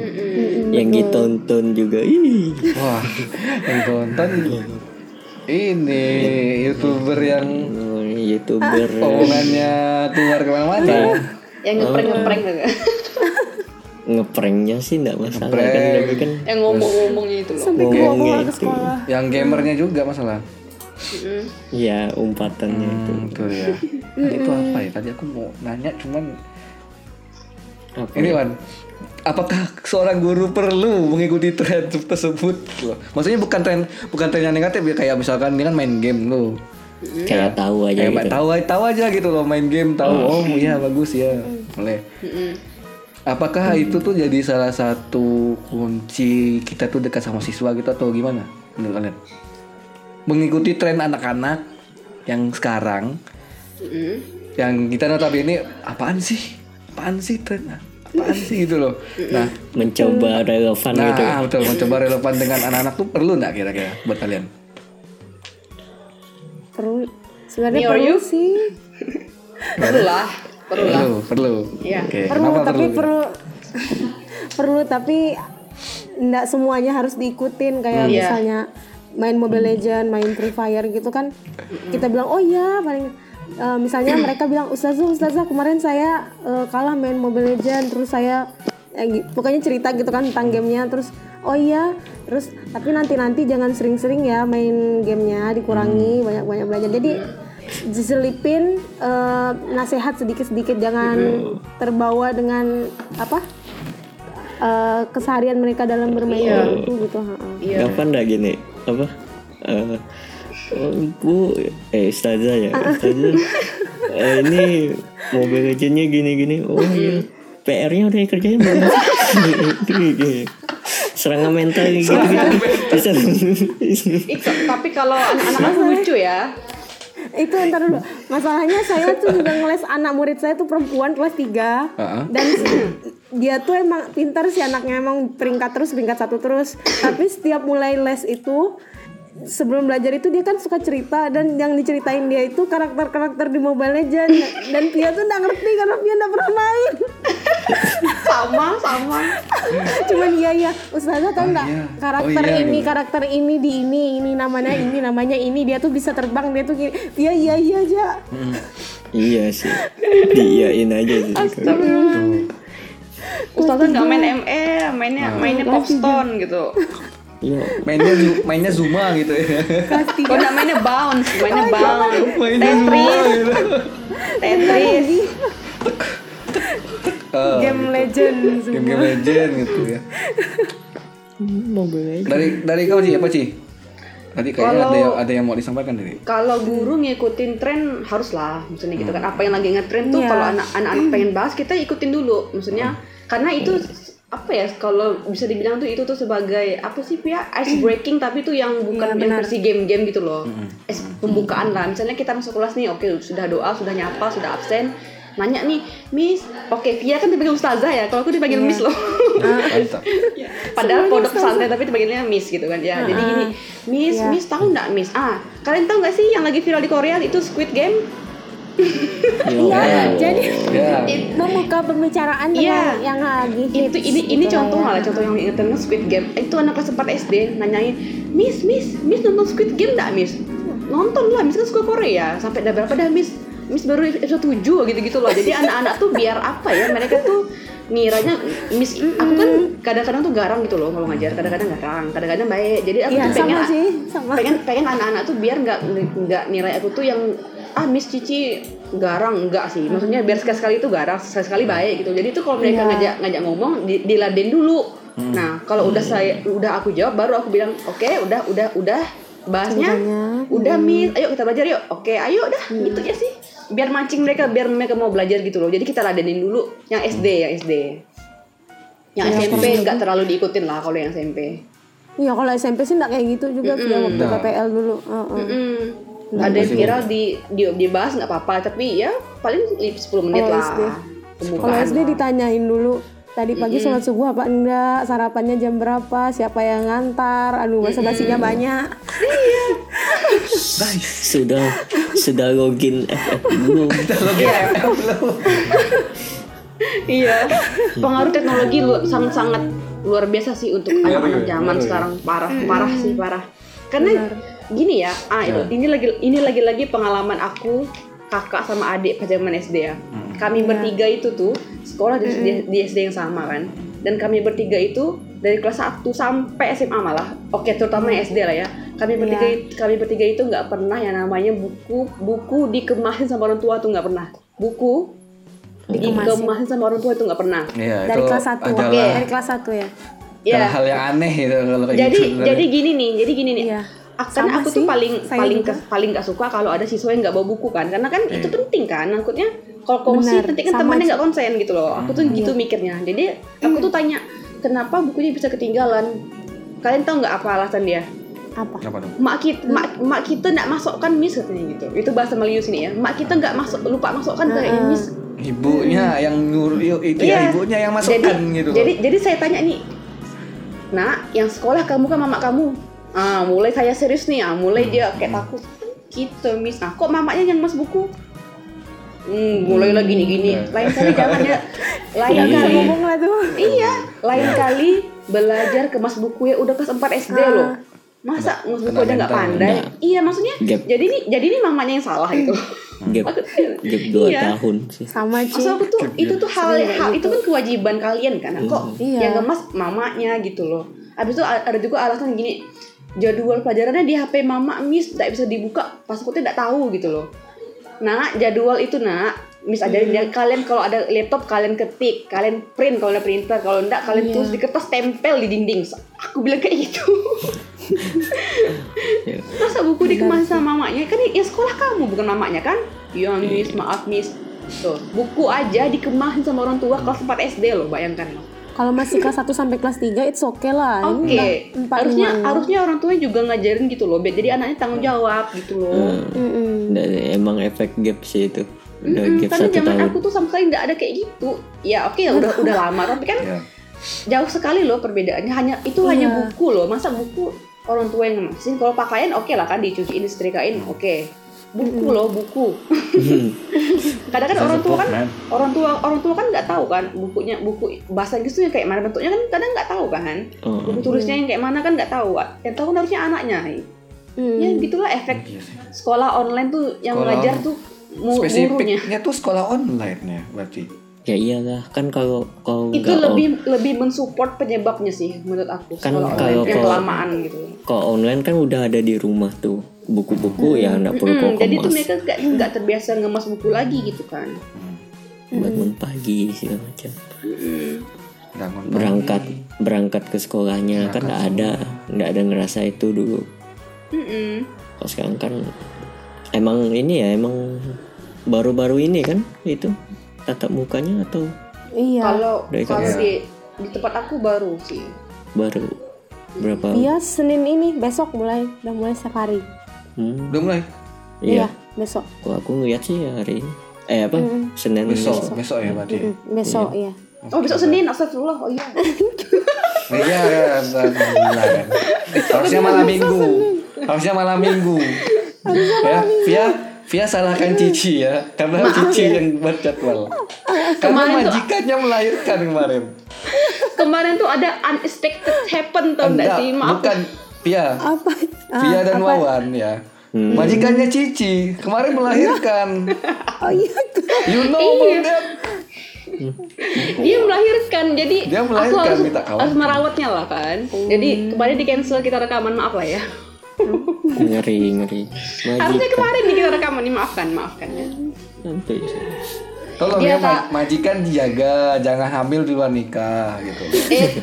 Yang ditonton juga ih. Wah, yang tonton ini youtuber yang oh, youtuber. Omongannya keluar ke mana-mana. Yang ngepreng-ngepreng kagak. ngepranknya sih nggak masalah kan tapi kan Yang ngomong-ngomongnya itu loh. sampai ngomongnya itu. sekolah. Yang gamernya juga masalah. Mm-mm. ya umpatannya itu Hmm, betul ya. Itu apa ya? Tadi aku mau nanya cuman apa ini Wan. Apakah seorang guru perlu mengikuti tren tersebut? Loh, Maksudnya bukan tren bukan tren yang negatif ya kayak misalkan dia kan main game loh. kayak tahu aja Kayak gitu tahu tahu aja gitu loh main game tahu oh iya bagus ya. Boleh. Apakah itu tuh jadi salah satu kunci kita tuh dekat sama siswa gitu atau gimana menurut kalian? Mengikuti tren anak-anak yang sekarang, Mm-mm. yang kita notabene apaan sih? Apaan sih tren? Apaan sih gitu loh. Nah, mencoba relevan nah gitu ah, betul mencoba relevan dengan anak-anak tuh perlu nggak kira-kira buat kalian? perlu sebenarnya perlu you? sih Perlu lah. Perlu lah. Perlu, perlu. Iya. Oke, perlu kenapa tapi perlu? perlu perlu tapi nggak semuanya harus diikutin kayak Iya. misalnya main Mobile Legend, main Free Fire gitu kan kita bilang oh iya paling eh, misalnya mereka bilang ustazah ustazah kemarin saya eh, kalah main Mobile Legend terus saya eh, pokoknya cerita gitu kan tentang gamenya terus oh iya terus tapi nanti nanti jangan sering-sering ya main gamenya dikurangi banyak-banyak belajar. Jadi diselipin eh, nasihat sedikit-sedikit jangan terbawa dengan apa eh, keseharian mereka dalam bermain game itu gitu. Iya. nggak gini apa? Eh, oh, bu eh ustazah ya ustazah. Eh, ini mobil legendnya gini gini oh iya. PR-nya udah kerjain belum? Serangan mental gitu gitu tapi kalau anak-anak lucu ya. itu ntar dulu. Masalahnya saya tuh juga ngeles anak murid saya tuh perempuan kelas 3 Heeh. dan dia tuh emang pintar sih anaknya emang peringkat terus peringkat satu terus. Tapi setiap mulai les itu sebelum belajar itu dia kan suka cerita dan yang diceritain dia itu karakter-karakter di Mobile Legend dan dia tuh nggak ngerti karena dia nggak pernah main. Sama, sama. cuman iya iya. Ustazah tau nggak? iya. karakter Oh, iya, ini gitu. karakter ini di ini ini namanya ini namanya ini. Dia tuh bisa terbang dia tuh gini. Iya iya iya aja iya sih. Diiyain aja sih Ustazah nggak main ME, mainnya mainnya Popstone gitu. iya Mainnya mainnya Zuma gitu ya. Kok nggak mainnya Bounce, mainnya Bounce. mainnya Zuma Tetris, gitu. Tetris. Oh, game legend game-game legend gitu ya. mobil aja Dari dari kau sih apa sih? Tadi kayaknya Kalau- ada yang ada yang mau disampaikan dari. Kalau guru ngikutin tren haruslah, maksudnya gitu kan. Apa yang lagi ngetren tuh Iya. kalau anak anak pengen bahas kita ikutin dulu, maksudnya karena itu apa ya kalau bisa dibilang tuh itu tuh sebagai apa sih Pia? Ice breaking tapi tuh yang bukan Iya, yang benar. versi game-game gitu loh. Es- pembukaan lah. Misalnya kita masuk kelas nih oke sudah doa sudah nyapa sudah absen. Nanya nih Miss oke Pia kan dipanggil Ustazah ya? Kalau aku dipanggil Miss loh. Mantap. padahal pondok pesantren tapi dipanggilnya Miss gitu kan. Ya jadi gini Miss Iya. Miss tahu nggak Miss? Ah kalian tahu nggak sih yang lagi viral di Korea itu Squid Game Iya, jadi Ya. membuka pembicaraan Iya. dengan yang lagi itu hits ini ini gitu contoh lah ya. malah contoh yang ingetin Squid Game itu anak kelas 4 SD nanyain Miss Miss Miss nonton Squid Game nggak Miss nonton lah Miss kan suka Korea sampai ada berapa dah Miss Miss baru episode 7 gitu-gitu loh jadi anak-anak tuh biar apa ya mereka tuh ngiranya Miss aku kan kadang-kadang tuh garang gitu loh kalau ngajar kadang-kadang garang kadang-kadang baik jadi aku Iya, tuh pengen sama sih, sama. pengen pengen anak-anak tuh biar nggak nggak nilai aku tuh yang ah Miss Cici garang. Enggak sih. Maksudnya biar sekali-sekali itu garang sekali-sekali baik gitu. Jadi itu kalau mereka Iya. ngajak ngajak ngomong di, diladen dulu. Nah kalau udah saya udah aku jawab baru aku bilang oke udah udah udah. Bahasnya Ceritanya. udah Miss. Ayo kita belajar yuk. Oke ayo dah. Gitu ya sih. Biar mancing mereka biar mereka mau belajar gitu loh. Jadi kita ladenin dulu. Yang SD yang SD yang Iya, SMP nggak terlalu diikutin lah kalau yang SMP Iya kalau SMP sih enggak kayak gitu juga via waktu Nah. PPL dulu. Heeh. Mm. Ada yang viral di, di dibahas nggak apa-apa. Tapi ya paling 10 menit Kalau lah SD. Pembukaan Kalau SD lah. ditanyain dulu. Tadi pagi sholat subuh apa enggak, sarapannya jam berapa, siapa yang ngantar, aduh bahasa basinya banyak. sudah sudah login. FF belum. Iya. Pengaruh teknologi lu sangat sangat luar biasa sih untuk anak-anak zaman sekarang. Parah parah sih parah. Karena gini ya. Ah itu ini lagi ini lagi-lagi pengalaman aku kakak sama adik pas zaman SD ya. Kami bertiga itu tuh sekolah di, di- di SD yang sama kan. Dan kami bertiga itu dari kelas 1 sampai SMA malah oke terutama yang SD lah ya. Kami bertiga kami bertiga itu nggak pernah yang namanya buku buku dikemasin sama orang tua tuh nggak pernah. Buku Dikemasin. dikemasin sama orang tua itu nggak pernah. Iya, Dari itu kelas 1. adalah Dari kelas 1 ya. ya hal yang aneh gitu kalau kayak jadi gitu. jadi gini nih jadi gini nih. Iya. Karena aku sih, tuh paling paling ke- paling gak suka kalau ada siswa yang nggak bawa buku kan. Karena kan itu penting kan. Maksudnya kalau kongsi penting kan temannya nggak konsen gitu loh. Aku tuh gitu mikirnya. Jadi aku tuh tanya kenapa bukunya bisa ketinggalan? Kalian tahu nggak apa alasan dia? Apa? mak kita mak, mak kita nggak masukkan miss katanya gitu. Itu bahasa Melayu sini ya. Mak kita nggak masuk lupa masukkan ke ini miss. Ibunya yang nyuruh itu Iya. ya ibunya yang masukkan jadi, gitu. Jadi jadi saya tanya nih, nak yang sekolah kamu kan mama kamu. Ah mulai saya serius nih, ah mulai dia kayak takut. Gitu miss, ah kok mamanya yang mas buku? Hmm, mulai lagi gini gini. Lain kali jangan ya. Lain Iya, kali. ngomong lah tuh. Iya, lain kali belajar ke mas buku ya udah kelas 4 SD loh. Masa mas buku aja nggak pandai? Iya maksudnya. Gap. Jadi nih jadi nih mamanya yang salah gitu. gap gap dua iya. tahun sih Sama. Maksud aku tuh itu tuh hal, kayak hal gitu. itu kan kewajiban kalian kan. Kok Iya. yang ngemas mamanya gitu loh. Habis itu ada juga alasan gini. Jadwal pelajarannya di HP mama Miss tidak bisa dibuka. Pas aku tidak tahu gitu loh. Nah, jadwal itu nak Miss ajarin Hmm. kalian kalau ada laptop kalian ketik, kalian print kalau ada printer, kalau enggak kalian Iya. tulis di kertas tempel di dinding. Aku bilang kayak gitu. Ya. Masa buku dikemasin sama mamanya? Kan ya sekolah kamu bukan mamanya kan? Iya miss, maaf miss. Tuh, buku aja dikemasin sama orang tua kelas 4 SD loh, bayangkan loh. Kalau masih kelas 1 sampai kelas 3 it's okay lah. Oke, empat, harusnya lima, harusnya orang tua juga ngajarin gitu loh, jadi anaknya tanggung jawab gitu loh. Mm-mm. dan emang efek gap sih itu udah gap karena zaman tahun aku tuh sama sekali nggak ada kayak gitu. Ya oke ya udah udah lama, tapi kan Ya. jauh sekali loh perbedaannya. Hanya itu Iya. hanya buku loh. Masa buku orang tua yang ngemasin? Kalau pakaian oke lah kan dicuciin, disetrikain, oke. Buku loh buku. Kadang kan Saya orang tua kan man. orang tua orang tua kan nggak tahu kan bukunya buku bahasa Inggris tuh kayak mana bentuknya kan kadang nggak tahu kan. Oh, Buku tulisnya yang kayak mana kan nggak tahu. Yang tahu kan harusnya anaknya. Hmm. Ya gitulah efek Iya sekolah online tuh yang Sekolah ngajar tuh gurunya. Spesifiknya tuh sekolah online ya berarti. ya iyalah kan kalau kalau Itu lebih lebih mensupport penyebabnya sih menurut aku Kan online kalau- kelamaan gitu. kalau online kan udah ada di rumah tuh buku-buku yang nggak perlu Hmm, kau jadi tuh mereka nggak nggak terbiasa ngemas buku lagi gitu kan. bangun pagi segala macam pagi. berangkat berangkat ke sekolahnya kan nggak ada nggak ada ngerasa itu dulu Mm-mm. kalau sekarang kan emang ini ya emang baru-baru ini kan itu tatap mukanya atau Iya. Kalau Dari kalau di di tempat aku baru sih. baru berapa Iya Senin ini besok mulai udah mulai setiap hari. Hmm, Udah mulai iya besok. Kok aku ngeliat sih hari ini eh apa senin besok, besok ya berarti. Mm, besok ya. Oh besok Senin, astagfirullah. Oh iya. Iya, ya. Harusnya malam minggu. Harusnya malam minggu. Ya, Via, Via salahkan Cici ya, karena Cici yang buat jadwal. Karena Kemarin tuh- majikannya melahirkan kemarin. Kemarin tuh ada unexpected happen tau enggak sih? Maaf. bukan Via. Apa? Ah, Via dan Wawan ya. Hmm. Majikannya Cici kemarin melahirkan. Oh iya tuh. You know Iya. about that? Dia melahirkan, jadi Dia aku melahirkan, harus, minta kawan. harus merawatnya lah kan. Jadi kemarin di cancel kita rekaman maaf lah ya. ngeri ngeri Harusnya majikan kemarin nih kita rekaman nih maafkan maafkan ya. sih. Tolong Dia ya tak- majikan dijaga, jangan hamil di luar nikah gitu. Eh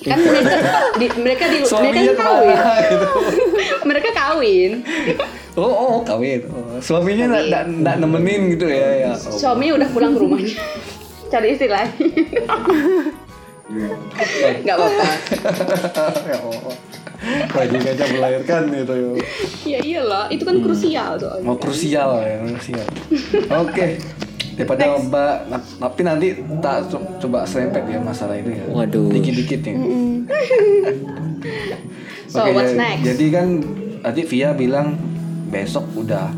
kan mereka di, mereka di mereka Suaminya kawin. ke mana gitu. mereka kawin. Oh, oh kawin. Oh, suaminya nggak nggak nggak nemenin gitu ya ya. Oh. Suaminya udah pulang ke rumahnya. Cari istri lain. Gak apa-apa. ya Allah. Majikan aja melahirkan gitu. ya. Ya iyalah, itu kan krusial soalnya. Mau krusial ya, krusial. Oke. Daripada Mbak, na- tapi nanti tak co- coba serempet ya masalah itu ya. Waduh. Dikit-dikit ya. So Oke, what's jadi- next? Jadi kan tadi Via bilang besok udah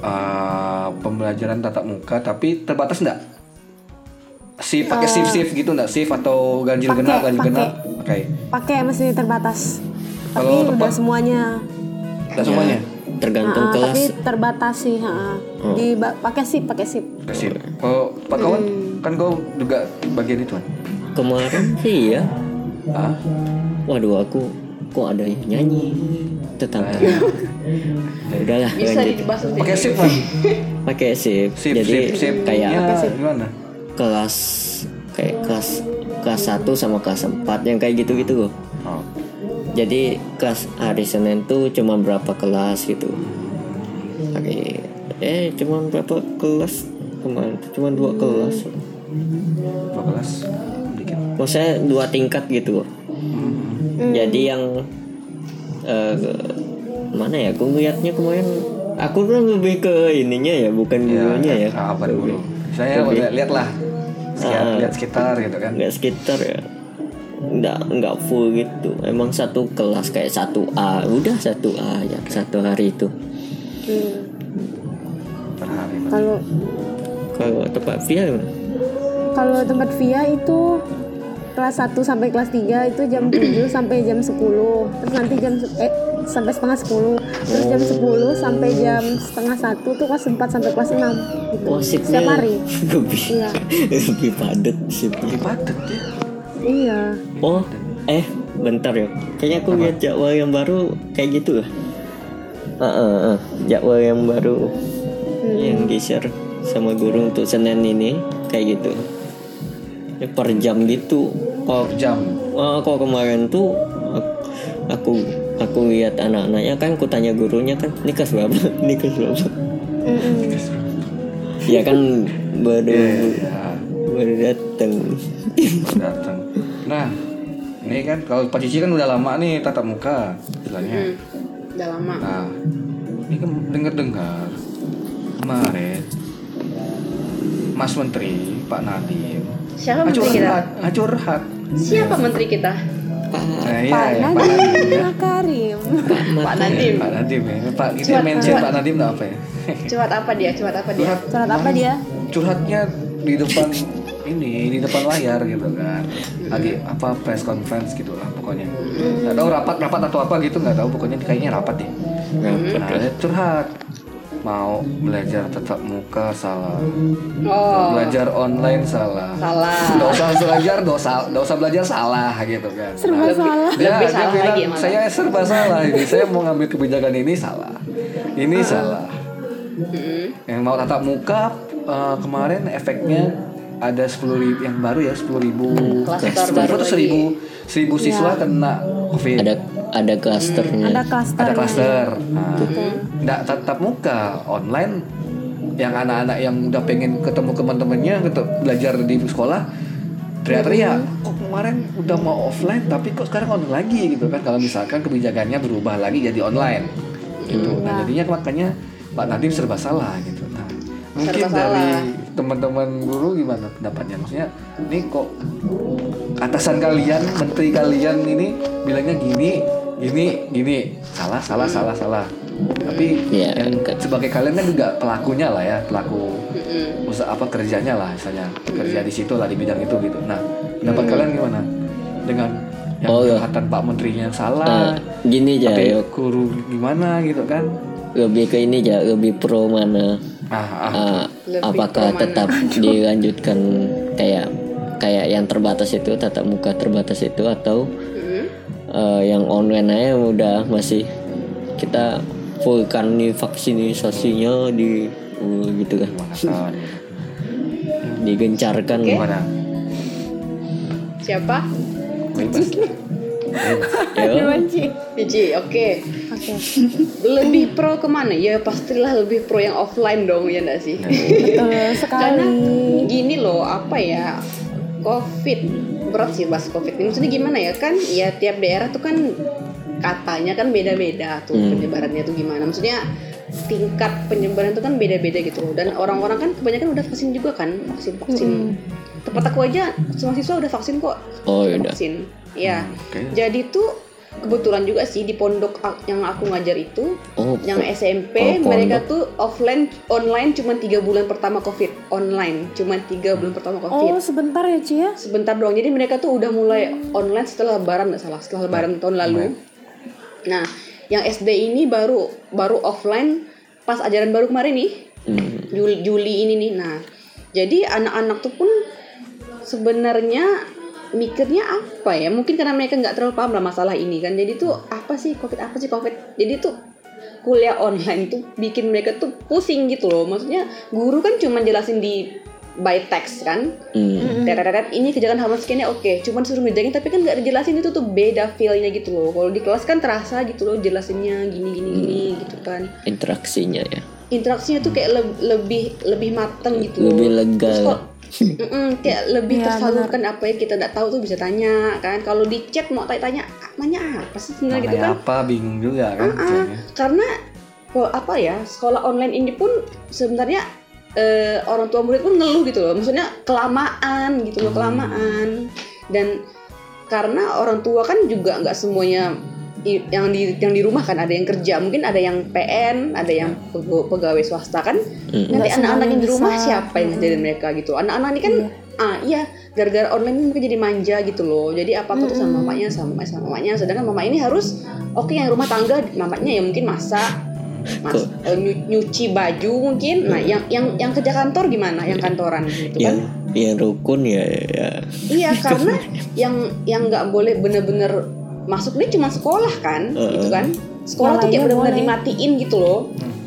uh, pembelajaran tatap muka, tapi terbatas enggak? Shift pakai shift shift gitu enggak? Shift atau ganjil Pakai, genap, ganjil pakai. genap? Oke. Pakai mesin terbatas. Tapi Kalau udah tepat? semuanya. Enggak semuanya. Tergantung Ah, kelas tapi terbatas sih, ha. Di ba- pakai sip, pakai sip. Pakai shift. Kalau Pak kawan kan kau juga bagian itu kan? kemarin sih ya Ah, waduh aku kok ada yang nyanyi tetangga ya udahlah Bisa lanjut dibahas pakai shift kan? pakai sip Shift, jadi shift, shift. kayak Ya, gimana? kelas kayak kelas kelas 1 sama kelas 4 yang kayak gitu-gitu loh Oh. Jadi kelas hari Senin tuh cuma berapa kelas gitu hari eh cuma berapa kelas kemarin cuma dua kelas 12 dikit. maksudnya dua tingkat gitu loh jadi yang eh, mana ya aku ngeliatnya kemarin aku kan lebih ke ininya ya bukan gurunya ya Ah, apa dulu? Saya lihat lihat lah. Sekitar, Ah. lihat sekitar gitu kan. nggak sekitar ya nggak nggak full gitu. Emang satu kelas kayak satu A udah satu A ya satu hari itu. Per hari. Kalau kalau tempat via kalau tempat via itu kelas 1 sampai kelas 3 itu jam 7 sampai jam 10 terus nanti jam eh sampai setengah 10 terus jam 10 sampai jam setengah 1 tuh kelas 4 sampai kelas 6 gitu oh setiap hari. lebih Iya. lebih padat shiftnya Padat ya. Iya. Oh eh bentar ya. Kayaknya aku lihat jadwal yang baru kayak gitu lah Ah, ah, ah. jadwal yang baru yang di share sama guru untuk senin ini kayak gitu. Ya, per jam gitu. Oh Jam. Oh, kok kemarin tuh aku aku lihat anak-anaknya kan aku tanya gurunya kan ini kelas berapa? Ini kelas berapa? Ya kan baru Ya, baru datang datang. Nah, ini kan kalau Pak Cici kan udah lama nih tatap muka istilahnya. Hmm, udah lama. Nah, ini kan dengar-dengar kemarin Mas Menteri Pak Nadiem Siapa menteri kita? curhat, ah, curhat. Siapa menteri kita? Nah, iya, Pak ya, Pak Nadiem. Nadiem ya. Karim Pak Nadim. Pak Nadiem ya. Pak kita Curhat, mention curhat. Pak Nadiem apa ya? Curhat apa dia? Curhat apa dia? Curhat, surat apa dia curhatnya di depan ini di depan layar gitu kan. Lagi apa press conference gitu lah pokoknya. Nggak tahu rapat rapat atau apa gitu nggak tahu pokoknya kayaknya rapat deh. Nah, dia curhat mau belajar tetap muka salah Oh, belajar online salah salah. Usah belajar, gak usah belajar salah gitu kan. serba Lebih- salah Dia, Lebih dia salah bilang, lagi malah. saya serba salah ini. Saya mau ngambil kebijakan ini salah. Ini salah. Mm-mm. Yang mau tatap muka eh, kemarin efeknya ada 10 ribu yang baru ya 10 ribu. Klaster Sepuluh baru itu seribu seribu siswa kena covid. ada ada klasternya ada klaster Ada klaster. Nah, nggak tatap muka online. Yang anak-anak yang udah pengen ketemu teman-temannya ketemu belajar di sekolah teriak-teriak kok kemarin udah mau offline tapi kok sekarang online lagi? Gitu kan. Kalau misalkan kebijakannya berubah lagi jadi online. Gitu. Nah jadinya makanya Pak Nadiem serba salah gitu. Nah mungkin Serba dari salah. Teman-teman guru gimana pendapatnya? Maksudnya ini kok atasan kalian menteri kalian ini bilangnya gini gini gini. Salah salah salah salah. Tapi Iya, yang kan. sebagai kalian kan juga pelakunya lah ya pelaku usaha apa kerjanya lah misalnya kerja di situ lah di bidang itu gitu. Nah pendapat kalian gimana? Dengan yang Oh, iya. kelihatan Pak Menterinya yang salah Nah, gini aja tapi yuk. guru gimana gitu kan? Lebih ke ini aja lebih pro mana. Ah, ah. Ah, Lebih apakah tetap dilanjutkan kayak kayak yang terbatas itu tatap muka terbatas itu atau Mm-mm. eh, yang online aja udah masih kita fullkan nih vaksinisasinya di uh, gitu kan. Digencarkan. Gimana? Siapa? bebas ya Dibenci. Biji, oke. Oke. Lebih pro ke mana? Ya pastilah lebih pro yang offline dong, ya enggak sih? Betul sekali. Karena gini loh, apa ya? Covid berat sih bahas Covid ini. Maksudnya gimana ya? Kan ya tiap daerah tuh kan katanya kan beda-beda tuh Hmm. penyebarannya tuh gimana. Maksudnya tingkat penyebaran itu kan beda-beda gitu loh. Dan orang-orang kan kebanyakan udah vaksin juga kan, vaksin-vaksin. Tempat aku aja semua siswa udah vaksin kok. oh yaudah Vaksin. Ya. oke Jadi tuh kebetulan juga sih di pondok yang aku ngajar itu oh yang oh, SMP pondok. mereka tuh offline online cuma tiga bulan pertama covid online cuma tiga bulan pertama covid Oh sebentar ya Ci ya. sebentar doang jadi mereka tuh udah mulai online setelah lebaran nggak salah setelah lebaran tahun lalu nah yang SD ini baru baru offline pas ajaran baru kemarin nih Hmm. Juli, Juli ini nih nah jadi anak-anak tuh pun sebenarnya mikirnya apa ya? Mungkin karena mereka nggak terlalu paham lah masalah ini kan. Jadi tuh apa sih covid apa sih covid? Jadi tuh kuliah online tuh bikin mereka tuh pusing gitu loh. Maksudnya guru kan cuma jelasin di by text kan? Hmm. Teret ini kerjakan halaman sekiannya oke. Cuman suruh ngerjain tapi kan nggak dijelasin itu tuh beda feelnya gitu loh. Kalau di kelas kan terasa gitu loh jelasinnya gini gini gini gitu kan. Interaksinya ya. Interaksinya tuh kayak le- lebih lebih mateng gitu loh. lebih lega Terus kok mm-mm, kayak lebih Iya, tersalurkan apa yang kita nggak tahu tuh bisa tanya kan? Kalau di chat mau tanya-tanya nanya apa sih sebenarnya? Gitu kan? apa bingung juga kan Ah, misalnya. karena kok apa ya sekolah online ini pun sebenarnya eh, orang tua murid pun ngeluh gitu loh. Maksudnya kelamaan gitu loh kelamaan. Dan karena orang tua kan juga nggak semuanya yang di yang di rumah kan ada yang kerja mungkin ada yang PN ada yang peg- pegawai swasta kan. Hmm. nanti anak-anak yang di rumah bisa. siapa yang ngajarin mereka gitu? Anak-anak ini kan ah iya gara-gara online ini mereka jadi manja gitu loh. Jadi apa apa tuh sama mamanya sama sama mamanya. Sedangkan mama ini harus oke yang rumah tangga mamanya ya mungkin masak mas nyu- nyuci baju mungkin. Nah yang yang yang kerja kantor gimana? Yang kantoran gitu kan? Yang yang rukun ya, ya. iya karena yang yang nggak boleh bener-bener masuk ini cuma sekolah kan gitu kan? Sekolah tuh kayak boleh. dimatiin gitu loh.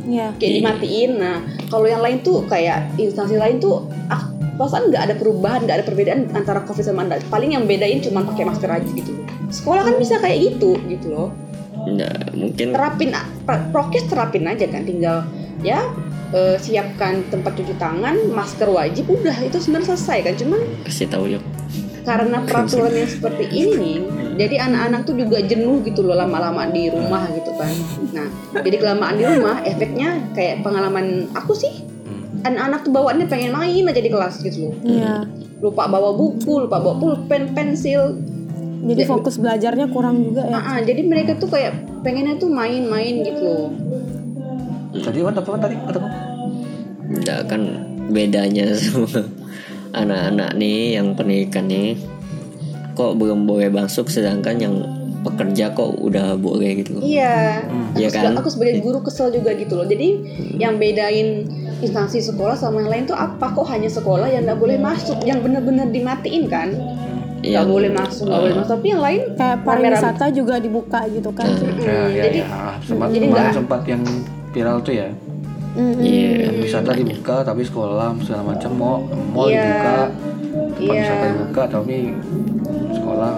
Iya. kayak dimatiin. Nah kalau yang lain tuh kayak instansi lain tuh ah, perasaan nggak ada perubahan nggak ada perbedaan antara covid sama anda. Paling yang bedain cuma pakai masker aja gitu. Sekolah kan bisa kayak gitu gitu loh. Nah, mungkin. Terapin prokes terapin aja kan. Tinggal ya eh, siapkan tempat cuci tangan masker wajib udah. Itu sebenarnya selesai kan. Cuman kasih tahu yuk karena peraturan yang seperti ini jadi anak-anak tuh juga jenuh gitu loh lama-lama di rumah gitu kan. Nah jadi kelamaan di rumah efeknya kayak pengalaman aku sih anak-anak tuh bawaannya pengen main aja di kelas gitu loh. Iya. lupa bawa buku lupa bawa pulpen pensil. Jadi fokus belajarnya kurang juga ya. Ah, ah, jadi mereka tuh kayak pengennya tuh main-main gitu loh. Tadi apa? Apa tadi? Kata kamu? Nggak kan bedanya sama anak-anak nih yang pendidikan nih kok belum boleh masuk sedangkan yang pekerja kok udah boleh gitu Iya, Iya aku, kan? aku sebagai guru kesel juga gitu loh. Jadi yang bedain instansi sekolah sama yang lain tuh apa? Kok hanya sekolah yang nggak boleh masuk, yang bener-bener dimatiin kan? Nggak Yang- boleh masuk, nggak boleh masuk. Tapi yang lain Kayak pariwisata juga dibuka gitu kan. ya, ya, jadi- ya. Ah, jadi sempat yang viral tuh ya Mm-mm. Iya. yang wisata dibuka tapi sekolah segala macam mau mall Iya. dibuka. Tempat Iya. wisata dibuka tapi sekolah.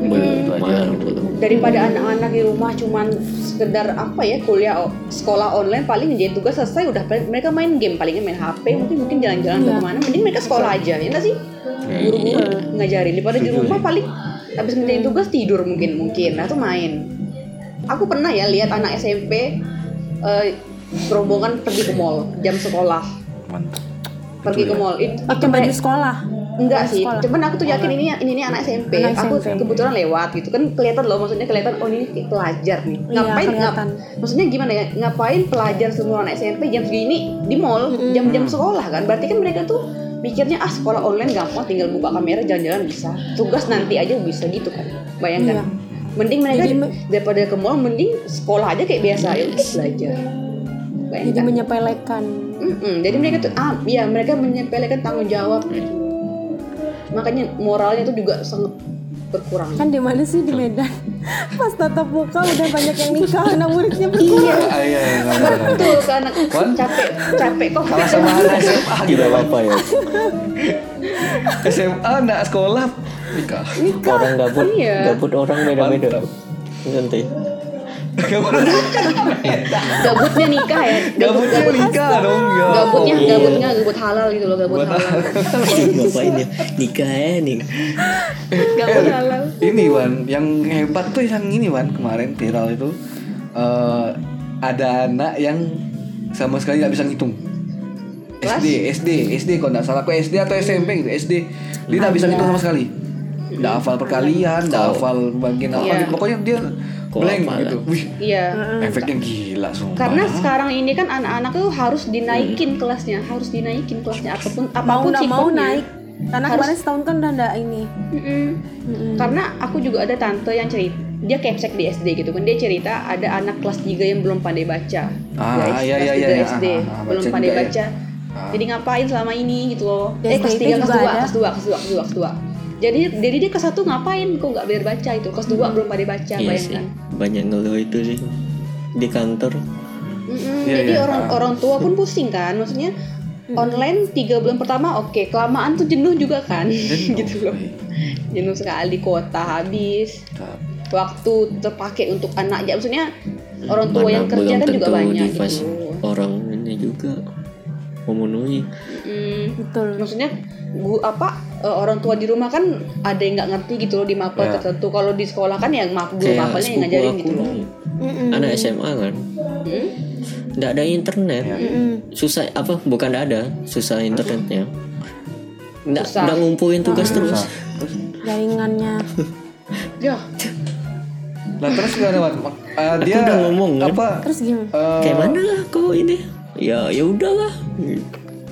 Belum itu aja. mahal gitu. daripada anak-anak di rumah cuman sekedar apa ya kuliah sekolah online paling jadi tugas selesai udah mereka main game palingnya main HP mungkin mungkin jalan-jalan ke ke mana mending mereka sekolah aja ya nggak sih guru-guru ngajarin daripada di rumah paling habis ngerjain tugas tidur mungkin mungkin atau main. Aku pernah ya lihat anak SMP eh, rombongan pergi ke mall jam sekolah Mantap. pergi ke mall itu, pakai baju sekolah Enggak sih, sekolah. cuman aku tuh yakin ini ini, ini anak SMP. Anak aku SMP. kebetulan lewat gitu kan kelihatan loh, maksudnya kelihatan oh ini kayak pelajar nih. Iya, Ngapain ngap, kelihatan. maksudnya gimana ya? Ngapain pelajar semua anak SMP jam segini di mall, jam-jam sekolah kan? Berarti kan mereka tuh mikirnya ah sekolah online gampang tinggal buka kamera jalan-jalan bisa. Tugas nanti aja bisa gitu kan. Bayangkan. Iya. Mending mereka Jadi daripada ke mall mending sekolah aja kayak biasa ya udah belajar. jadi menyepelekan Mm-mm, jadi mereka tuh ah ya mereka menyepelekan tanggung jawab gitu. Makanya moralnya tuh juga sangat berkurang. kan di mana sih di Medan pas tatap muka udah banyak yang nikah anak muridnya berkurang Ah, iya, iya, nggak, nggak. Betul kan Wan? capek capek kok. Kalah sama anak SMA gitu. Tidak apa-apa ya. SMA anak sekolah nikah. Orang gabut, Iya. gabut orang beda-beda. Mantap. Nanti. Gabutnya nikah ya. Gabut Gabutnya gabut. nikah dong ya. Gabutnya Iya. gabutnya gabut halal gitu loh gabut halal. Ngapain ya? Nikah ya nih. Gabut halal. Ini Wan, yang hebat tuh yang ini Wan kemarin viral itu eh ada anak yang sama sekali nggak bisa ngitung. Kelas? SD, SD, SD kalau nggak salah, aku SD atau SMP gitu, SD. Dia nggak bisa ngitung sama sekali. Nggak hafal perkalian, nggak hafal bagian apa, Iya. gitu. pokoknya dia blank hafal, gitu. Wih, Iya. efeknya gila sumpah. Karena sekarang ini kan anak-anak tuh harus dinaikin kelasnya, harus dinaikin kelasnya apa pun mau apa pun mau sifatnya. naik karena Harus- kemarin setahun kan udah nggak ini Mm-mm. Karena aku juga ada tante yang cerita, dia kepsek di SD gitu kan. Dia cerita ada anak kelas 3 yang belum pandai baca. Ah, Guys, iya, kelas iya, 3 iya, SD, ah, ah, belum baca pandai ya. baca. Ah. Jadi ngapain selama ini gitu loh. Di eh kelas STP 3 kelas juga 2, ada. kelas 2, kelas 2, kelas 2, kelas 2. Jadi jadi dia kelas 1 ngapain kok nggak biar baca itu. Kelas 2 belum pandai baca, Iya sih. bayangkan. Banyak ngeluh itu sih. Di kantor. Mm-mm, Iya, jadi iya. orang Ah. orang tua pun pusing kan, maksudnya online tiga bulan pertama oke kelamaan tuh jenuh juga kan Jenuh. gitu loh jenuh sekali kuota habis waktu terpakai untuk anak ya maksudnya orang tua Mana yang kerja kan juga banyak gitu Orang ini juga memenuhi. Mm, betul maksudnya gua apa eh, orang tua di rumah kan ada yang nggak ngerti gitu loh di mapel Ya. tertentu kalau di sekolah kan yang map guru Kayak mapelnya yang ngajarin aku gitu loh nih. Mm-mm. Anak SMA kan. Hmm? Nggak ada internet. Mm-mm. Susah apa? Bukan nggak ada. Susah internetnya. Nggak, Susah. nggak ngumpulin tugas terus. Susah. Terus, jaringannya ya nah terus gimana Wan? Eh, dia udah ngomong, kan? apa? terus gimana eh, Kayak mana lah kau ini? Ya ya udahlah.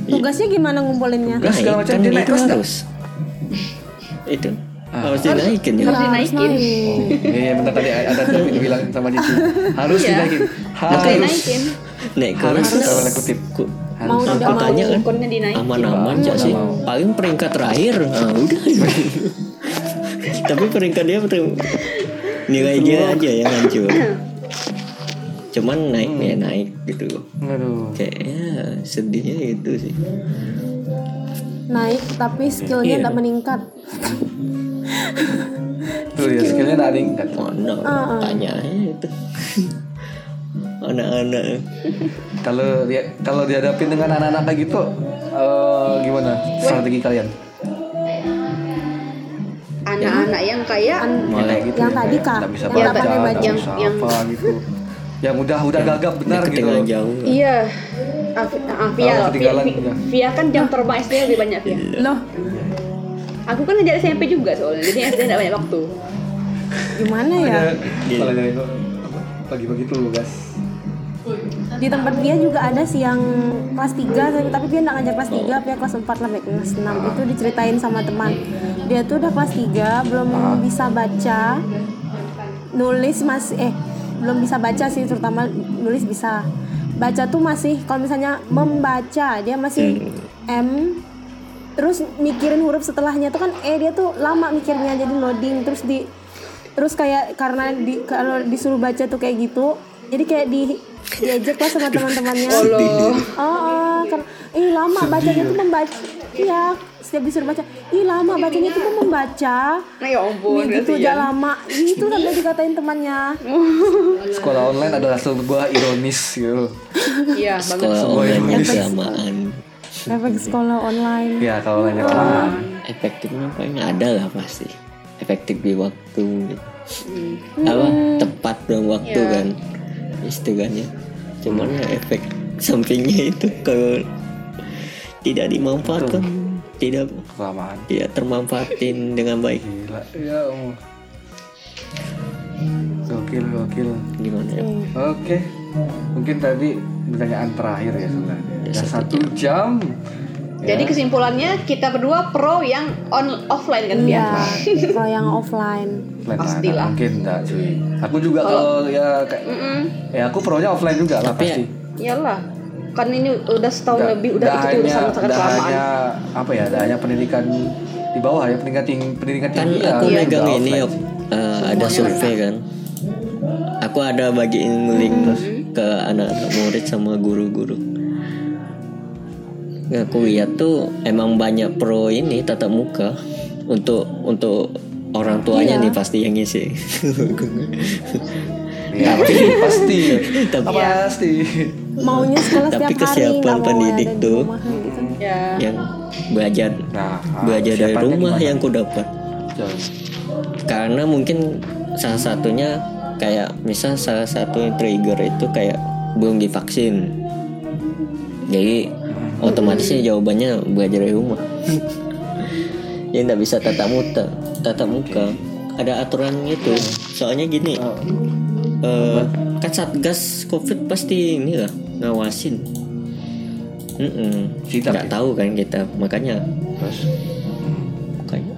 tugasnya gimana ngumpulinnya Gas segala macam, dia naik kelas harus. itu Ah. harus dinaikin ya. Harus Iya, dinaikin. Oh, iya bentar tadi ada tuh yang bilang sama Cici. Harus Iya. dinaikin. harus Harus. dinaikin Naik Harus kelas dalam tanda kutip. ku- mau Harus. tidak aku mau tanya kan aman-aman aja sih paling peringkat terakhir nah udah tapi peringkat dia nilai dia aja yang hancur cuman naik ya naik gitu Aduh. kayaknya sedihnya itu sih naik tapi skillnya Iya. tidak meningkat Tuh ya skillnya ada yang nggak. mana Ah, tanya aja itu anak-anak Kalau dia kalau dihadapin dengan anak-anak kayak gitu, eh, gimana strategi kalian? anak-anak yang kayak Kayak gitu yang ya, tadi, Kak. Yang bisa baju. Yang- apa gitu. Yang udah udah gagap benar gitu. jauh lah. Iya. Ah, Vi- ah, Via. Via. Via kan jam terbang SD lebih banyak Via. loh Aku kan ngajar SMP juga soalnya, jadi SD tidak banyak waktu. gimana ya kalau dari? Pagi-pagi tugas. di tempat dia juga ada sih yang kelas 3 tapi- tapi dia nggak ngajar kelas 3 dia kelas 4 sampai kelas 6 itu diceritain sama teman dia tuh udah kelas 3 belum bisa baca nulis masih eh belum bisa baca sih terutama nulis bisa baca tuh masih kalau misalnya membaca dia masih M terus mikirin huruf setelahnya tuh kan E dia tuh lama mikirnya jadi loading terus di terus kayak karena di kalau disuruh baca tuh kayak gitu jadi kayak di diajak lah sama teman-temannya Oh. Oh, oh, karena ih lama bacanya tuh membaca. Iya, setiap disuruh baca, ih lama bacanya tuh membaca. Nah, ya ampun, gitu kasihan. aja lama. Itu sampai dikatain temannya. Sekolah online adalah sebuah ironis gitu. Iya, sekolah Sebuah online kelamaan Efek sekolah online. Ya kalau online kelamaan. efektifnya paling ada lah pasti efektif di waktu gitu. Hmm. apa tepat dan waktu Iya. kan istilahnya cuman ya efek sampingnya itu kalau tidak dimanfaatkan tidak Kelamaan. tidak termanfaatin dengan baik Gila. Ya Allah. Gokil, gokil. gimana ya Oke, mungkin tadi pertanyaan terakhir ya sebenarnya. Udah satu jam. Jadi Ya. kesimpulannya kita berdua pro yang on offline kan Iya, Pia? kalau yang offline. Offline lah, Pastilah. nggak mungkin enggak cuy. Aku juga kalau ya kayak Mm-mm. ya aku pro-nya offline juga lah Tapi ya- pasti. Iyalah. Kan ini udah setahun Nggak- lebih udah itu hanya- sangat kelamaan. hanya apa ya, hanya pendidikan di bawah ya, pendidikan tinggi, pendidikan kan tinggi ya. aku juga megang ini. Eh, ada survei kan aku ada bagiin link ke anak-anak murid sama guru-guru aku lihat tuh emang banyak pro ini tatap muka untuk untuk orang tuanya nih pasti yang ngisi Ya, pasti, pasti. Tapi- pasti. Maunya sekolah Tapi setiap hari kesiapan pendidik tuh. gitu. Ya. yang belajar Nah, belajar dari rumah yang ku dapat karena mungkin salah satunya kayak misal salah satu trigger itu kayak belum divaksin. Jadi otomatisnya jawabannya belajar dari rumah. Ya nggak bisa tatap muka tatap muka. Ada aturannya itu. Soalnya gini eh, kan satgas covid pasti ini lah ngawasin Mm-mm. Sidak nggak ya? tahu kan kita makanya Terus makanya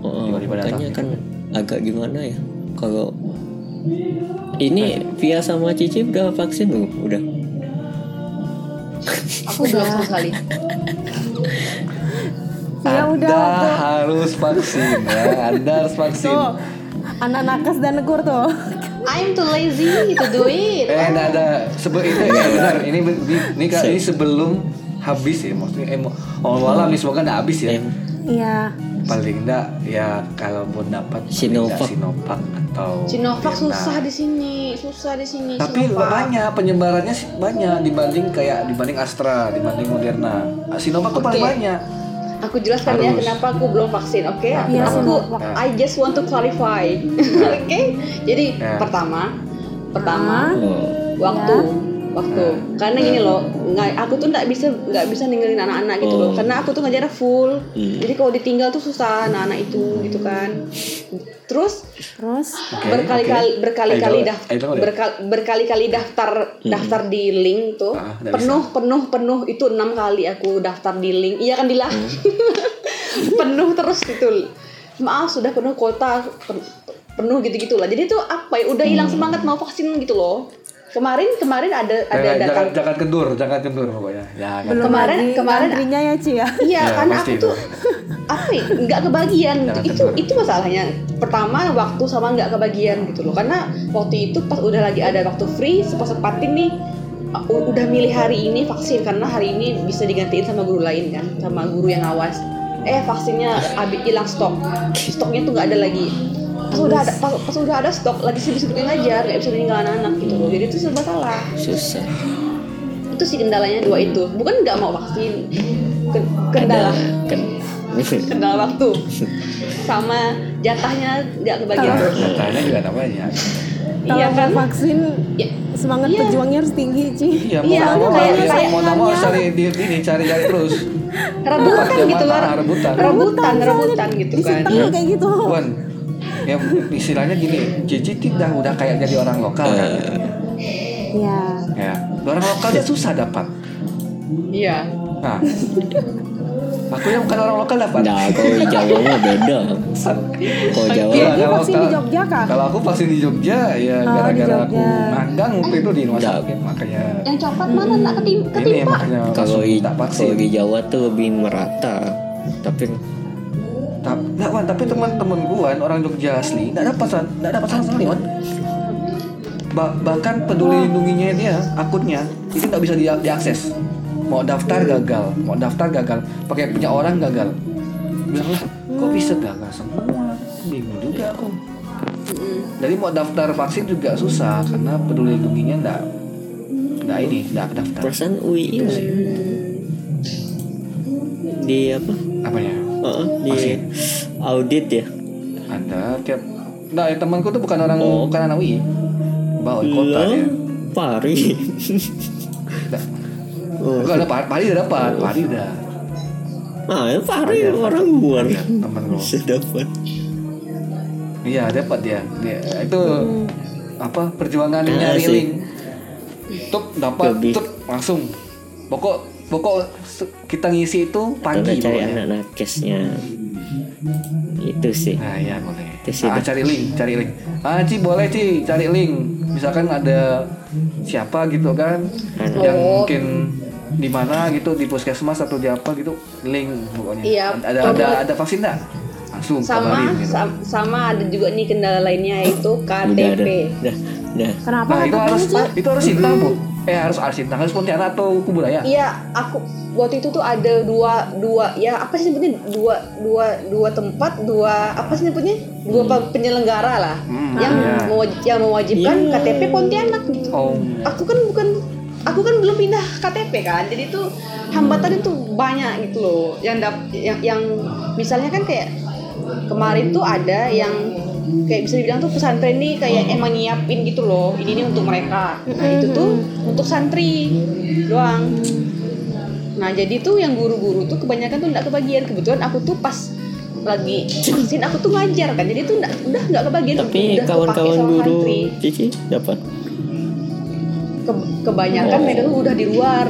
oh, Tiba-tiba datang makanya gitu. kan agak gimana ya kalau ini Via sama Cici udah vaksin loh udah Aku belum sama sekali. Ya udah Anda tuh. harus vaksin ya. Anda harus vaksin. Tuh, anak nakes dan negur tuh. I'm too lazy to do it. Eh, enggak ada sebelum itu ya benar. Ini ini ini, ini sebelum habis ya maksudnya eh, mau mau alam nih semoga enggak habis ya. Em, Iya. Paling enggak ya kalaupun dapat Sinovac. nggak Sinovac atau Sinovac susah di sini, susah di sini. Tapi Sinovac. banyak penyebarannya sih banyak dibanding kayak dibanding Astra, dibanding Moderna. Sinovac tuh paling banyak. Aku jelaskan ya kenapa aku belum vaksin, oke? Iya, aku Sinovac. I just want to clarify, oke? Jadi Ya. pertama, pertama oh, waktu, Ya. Waktu. Karena gini loh, nggak, aku tuh nggak bisa nggak bisa ninggalin anak-anak gitu loh. Oh. Karena aku tuh ngajarnya full. Hmm. Jadi kalau ditinggal tuh susah anak-anak itu gitu kan. Terus Terus? Berkali-kali oke. berkali-kali daftar berkali, berkali-kali daftar daftar di link tuh. Ah, penuh penuh penuh. Itu enam kali aku daftar di link. Iya kan Dila? Penuh terus itu maaf sudah penuh kuota pen- penuh gitu gitulah jadi tuh apa ya udah hilang semangat mau vaksin gitu loh kemarin kemarin ada ada Jangan, datang jangan, jangan kendur, jangan kendur pokoknya. Jangan. belum Kemarin- lagi kemarin- antrinya ya Ci ya. Iya, Ya, karena aku tuh apa ya, nggak kebagian Jangan itu itu masalahnya. Pertama waktu sama nggak kebagian gitu loh. Karena waktu itu pas udah lagi ada waktu free, sepas-sepatin nih udah milih hari ini vaksin karena hari ini bisa digantiin sama guru lain kan, sama guru yang awas. Eh vaksinnya habis hilang stok, stoknya tuh nggak ada lagi. Pas udah ada pas, pas udah ada stok lagi sibuk-sibuknya ngajar, nggak bisa tinggal anak-anak gitu loh. Jadi itu serba salah susah itu sih kendalanya dua itu bukan nggak mau vaksin Ken- kendala kan kendala waktu sama jatahnya nggak kebagian Datanya juga namanya. Kalau iya kan vaksin Ya, semangat Iya. pejuangnya harus tinggi Ci. Iya, mau Iya, mau kayak- ya, kayak- mau nggak mau harus cari di ini cari cari terus. rebutan gitu loh rebutan. rebutan soalnya rebutan gitu kan setengah kayak gitu. Wan, ya istilahnya gini, Cici tidak udah kayak jadi orang lokal kan. Iya. Ya, orang lokal dia susah dapat. iya Nah, aku yang bukan orang lokal dapat. nah kalau di Jawa mah beda kalau Jawa Iya, Dia kalau- vaksin di Jogja kah? Kalau aku vaksin di Jogja ya Oh, gara-gara di aku magang waktu itu di rumah sakit makanya yang coklat mana nak ketimpa makanya kalau di tak vaksin. kalau di Jawa tuh lebih merata tapi Wan, tapi teman-teman gua Wan, orang Jogja asli nggak dapat Wan. nggak dapat sama sekali Wan. Ba- bahkan peduli lindunginya dia akunnya itu nggak bisa dia- diakses mau daftar gagal mau daftar gagal pakai punya orang gagal bilang lah kok bisa gagal semua bingung juga aku jadi mau daftar vaksin juga susah karena peduli lindunginya nggak nggak ini nggak daftar perasaan UI Itu sih. di apa apanya Heeh, di Vaksin. Audit ya ada tiap nah ya temanku tuh bukan orang Oh. bukan anak UI bawa kota Lah, dia pari oh. Enggak ada Pari udah dapat, Pari udah. ah ya pari orang luar Ada, temen lo. dapat Iya dapat dia. dia itu apa perjuangan Ah, nyari sih. link. Tuh dapat, tuh langsung. Pokok pokok kita ngisi itu pagi pokoknya. anak nakesnya itu sih Nah ya boleh. Itu sih, Ah, cari link, cari link. Ah Ci boleh Ci cari link. Misalkan ada siapa gitu kan Anak. yang Oh. mungkin di mana gitu di puskesmas atau di apa gitu link pokoknya. Iya. Ada ada ada vaksin nggak? Langsung sama kabarin gitu. sam- sama ada juga nih kendala lainnya yaitu udah ada KTP udah udah Kenapa Nah itu harus sih? itu harus Sintang bu. Eh harus Sintang harus Pontianak atau Kuburaya. Iya, aku waktu itu tuh ada dua dua ya apa sih sebutnya dua dua dua tempat dua apa sih sebutnya dua pe- penyelenggara lah Hmm, yang iya. mewaj- yang mewajibkan Iya. KTP Pontianak gitu. Oh. Aku kan bukan aku kan belum pindah KTP kan, jadi tuh hambatan itu banyak gitu loh. Yang dap, yang, yang misalnya kan kayak kemarin tuh ada yang kayak bisa dibilang tuh pesantren ini kayak emang nyiapin gitu loh ini nih untuk mereka. Nah itu tuh untuk santri doang. Nah jadi tuh yang guru-guru tuh kebanyakan tuh nggak kebagian. Kebetulan aku tuh pas lagi vaksin aku tuh ngajar kan. Jadi tuh nggak udah nggak kebagian. Tapi kawan-kawan guru santri. Cici dapat? Ke- kebanyakan Oh. mereka tuh udah di luar.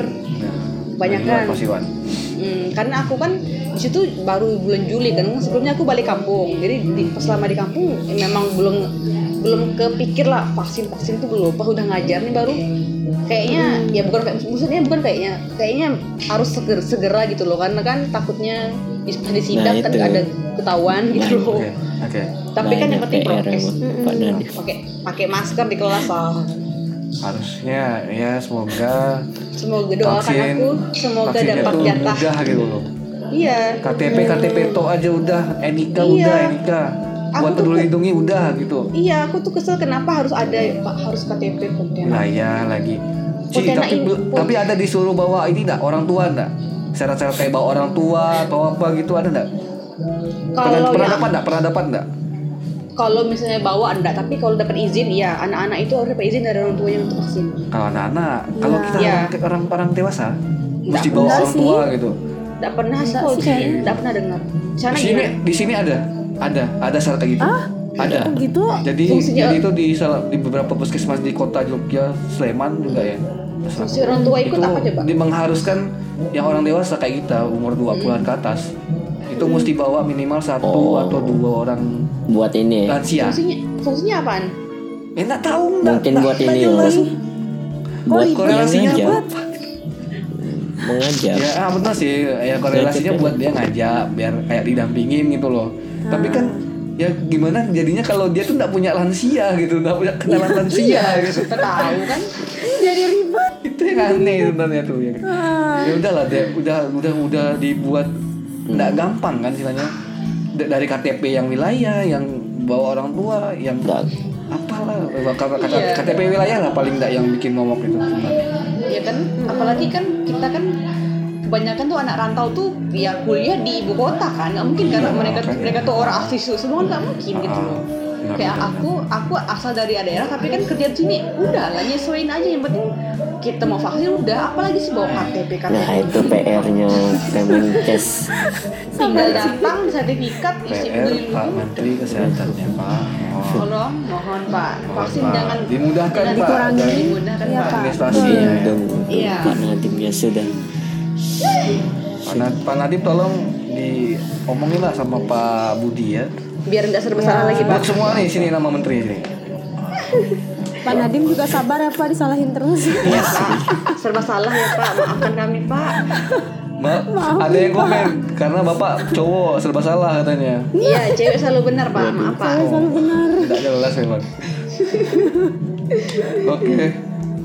Banyak kan? Pasti Wan. Hmm, karena aku kan di situ baru bulan Juli kan sebelumnya aku balik kampung. Jadi di, pas selama di kampung eh, memang belum belum kepikir lah vaksin vaksin tuh belum pas udah ngajar nih baru. Kayaknya ya bukan kayak maksudnya bukan kayaknya kayaknya harus seger, segera gitu loh. Karena kan takutnya di, di sidang Nah, kan ada ketahuan gitu loh. Oke. Oke. tapi kan yang Banyak penting PR prokes. pakai pakai masker di kelas lah. Harusnya ya semoga semoga doakan aku semoga dapat jatah. mudah gitu loh. Iya KTP KTP to aja udah, NIK Iya. udah, NIK. Aku Buat peduli lindungi udah gitu. Iya, aku tuh kesel kenapa harus ada Pak harus KTP Pontianak. Wilayah lagi. Ci, Pontianak tapi bel- tapi ada disuruh bawa ini enggak orang tua enggak? Syarat-syarat kayak bawa orang tua atau apa gitu ada enggak? Kalau pernah dapat enggak? Pernah dapat enggak? kalau misalnya bawa enggak, tapi kalau dapat izin iya, anak-anak itu harus dapat izin dari orang tuanya untuk vaksin. Kalau anak-anak, kalau kita Iya. orang- orang-orang dewasa mesti Enggak, bawa orang sih. tua gitu. Enggak pernah Enggak sini, kayaknya. enggak pernah dengar. Sana Di sini gimana? di sini ada. Ada, ada syarat kayak gitu. Ada. Oh gitu. Jadi Fungsinya- jadi itu di salah- di beberapa puskesmas di kota Jogja, Sleman juga ya. Fungsi orang tua ikut itu apa coba? di mengharuskan yang orang dewasa kayak kita umur 20-an ke atas itu mesti bawa minimal satu Oh. atau dua orang buat ini ya. lansia. Fungsinya fungsinya apaan? Eh nggak tahu nggak mungkin buat ini jelas. buat. Korelasinya apa? Mengajar Ya ah, betul sih ya korelasinya buat dia ngajak biar kayak didampingin gitu loh. Tapi kan ya gimana jadinya kalau dia tuh nggak punya lansia gitu, nggak punya kenalan lansia gitu. Kita tahu kan? Jadi ribet. itu yang aneh sebenarnya tuh ya. ya udahlah deh udah udah udah dibuat nggak gampang kan istilahnya D- dari KTP yang wilayah yang bawa orang tua yang. Apalah. Kata, kata, Iya. KTP wilayah lah paling nggak yang bikin momok itu Ya kan, apalagi kan kita kan kebanyakan tuh anak rantau tuh ya kuliah di ibu kota kan? Nggak mungkin karena Iya, mereka makanya. mereka tuh orang asli semua nggak mungkin gitu Ah, loh benar, kayak benar. aku aku asal dari daerah tapi kan kerja di sini. Udah lah nyesuaiin aja. Yang penting kita mau vaksin udah. Apalagi sih bawa KTP KTP nah itu PR-nya Kemenkes tinggal datang sertifikat isi PR dulu Pak Menteri Kesehatannya Pak mohon tolong mohon pak mohon, vaksin Pak. jangan dimudahkan Pak dikurangi. dimudahkan Iya, pak administrasinya ya. Lindung Iya. Pak Nadim ya sudah Pak, Pak Nadiem tolong diomongin lah sama Pak Budi ya biar nggak serba salah lagi buat pak semua nih sini nama menteri sini Pak Nadim juga sabar ya Pak disalahin terus. Iya, Pak. serba salah ya pak maafkan kami pak Ma, ada yang komen karena bapak cowok serba salah katanya. iya cewek selalu benar pak maaf pak Saya selalu benar. Tidak jelas memang. Oke,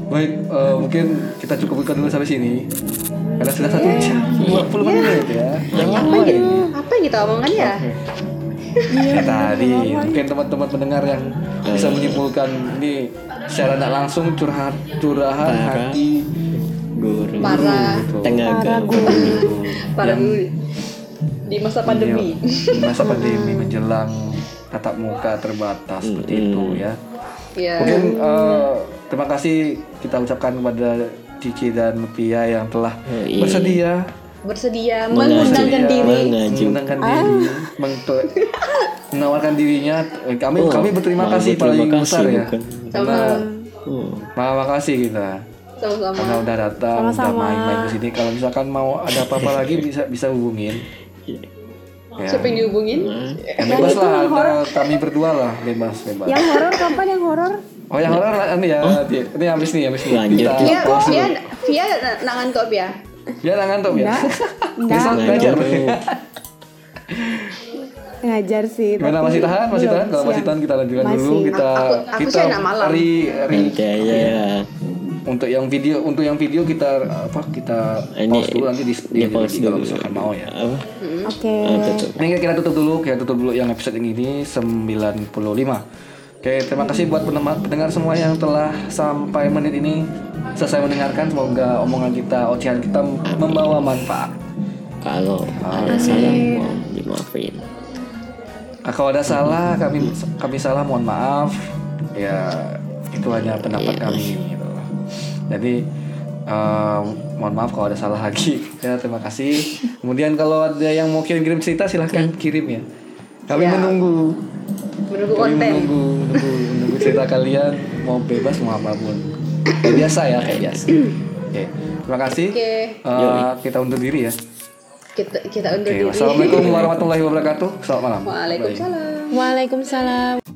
baik. eh, mungkin kita cukupkan dulu sampai sini. Karena sudah satu jam 20 menit ya. Udah lama ini. Apa yang kita omongkan ya? Ya tadi mungkin teman-teman pendengar yang bisa menyimpulkan ini secara tidak langsung curhat curahan Para hati Guru. Para gitu. Tenaga Guru. para Yang- guru di masa pandemi. Di masa pandemi menjelang tatap muka terbatas seperti itu ya. Ya. Mungkin eh, terima kasih kita ucapkan kepada Cici dan Pia yang telah Oh, iya. bersedia bersedia mengundangkan diri. Mengundangkan diri, meng- menawarkan dirinya. Eh, Kami Oh, kami berterima kasih paling kasih, besar ya. bukan. Karena Oh. Terima kasih kita Sama-sama. karena udah datang, udah Sama-sama. main-main ke sini. Kalau misalkan mau ada apa-apa lagi bisa bisa hubungin. Ya. Siapa yang dihubungin? Ya, bebas lah, antara kami berdua lah, bebas, bebas. Yang horor kapan yang horor? Oh yang horor ini ya, nanti. ini habis nih, habis nih. Lanjut, Kita Via, pause Via, dulu. Via nangan Via. Ya nah, ngantuk ya. Enggak. Besok Ngajar. Ngajar sih. Gimana tapi masih tahan? Masih tahan? Kalau masih tahan kita lanjutkan dulu. Kita Aku- aku kita sih anak malam. hari hari Nanti aja ya. Untuk yang video untuk yang video kita apa kita Ini- pause dulu nanti di, di, di pause di- kalau misalkan mau ya. Oke. Ah, tutup. Ini kita tutup dulu, kita tutup dulu yang episode yang ini 95. Oke, terima kasih buat pendengar semua yang telah sampai menit ini selesai mendengarkan. Semoga omongan kita, ocehan kita membawa manfaat. Kalau ada salah mohon dimaafin. Nah, kalau ada salah, kami kami salah, mohon maaf. Ya, itu hanya pendapat kami. Jadi, eh, mohon maaf kalau ada salah lagi. Ya, terima kasih. Kemudian kalau ada yang mau kirim-kirim cerita, silahkan kirim ya. Kami Ya. menunggu. Menunggu Kami konten. menunggu, menunggu, menunggu cerita kalian mau bebas mau apa pun. Kayak biasa ya, kayak biasa. Oke, terima kasih. Oke. Eh, kita undur diri ya. Kita kita undur Oke, diri. wassalamualaikum warahmatullahi wabarakatuh. Selamat malam. Bye. Waalaikumsalam. Waalaikumsalam.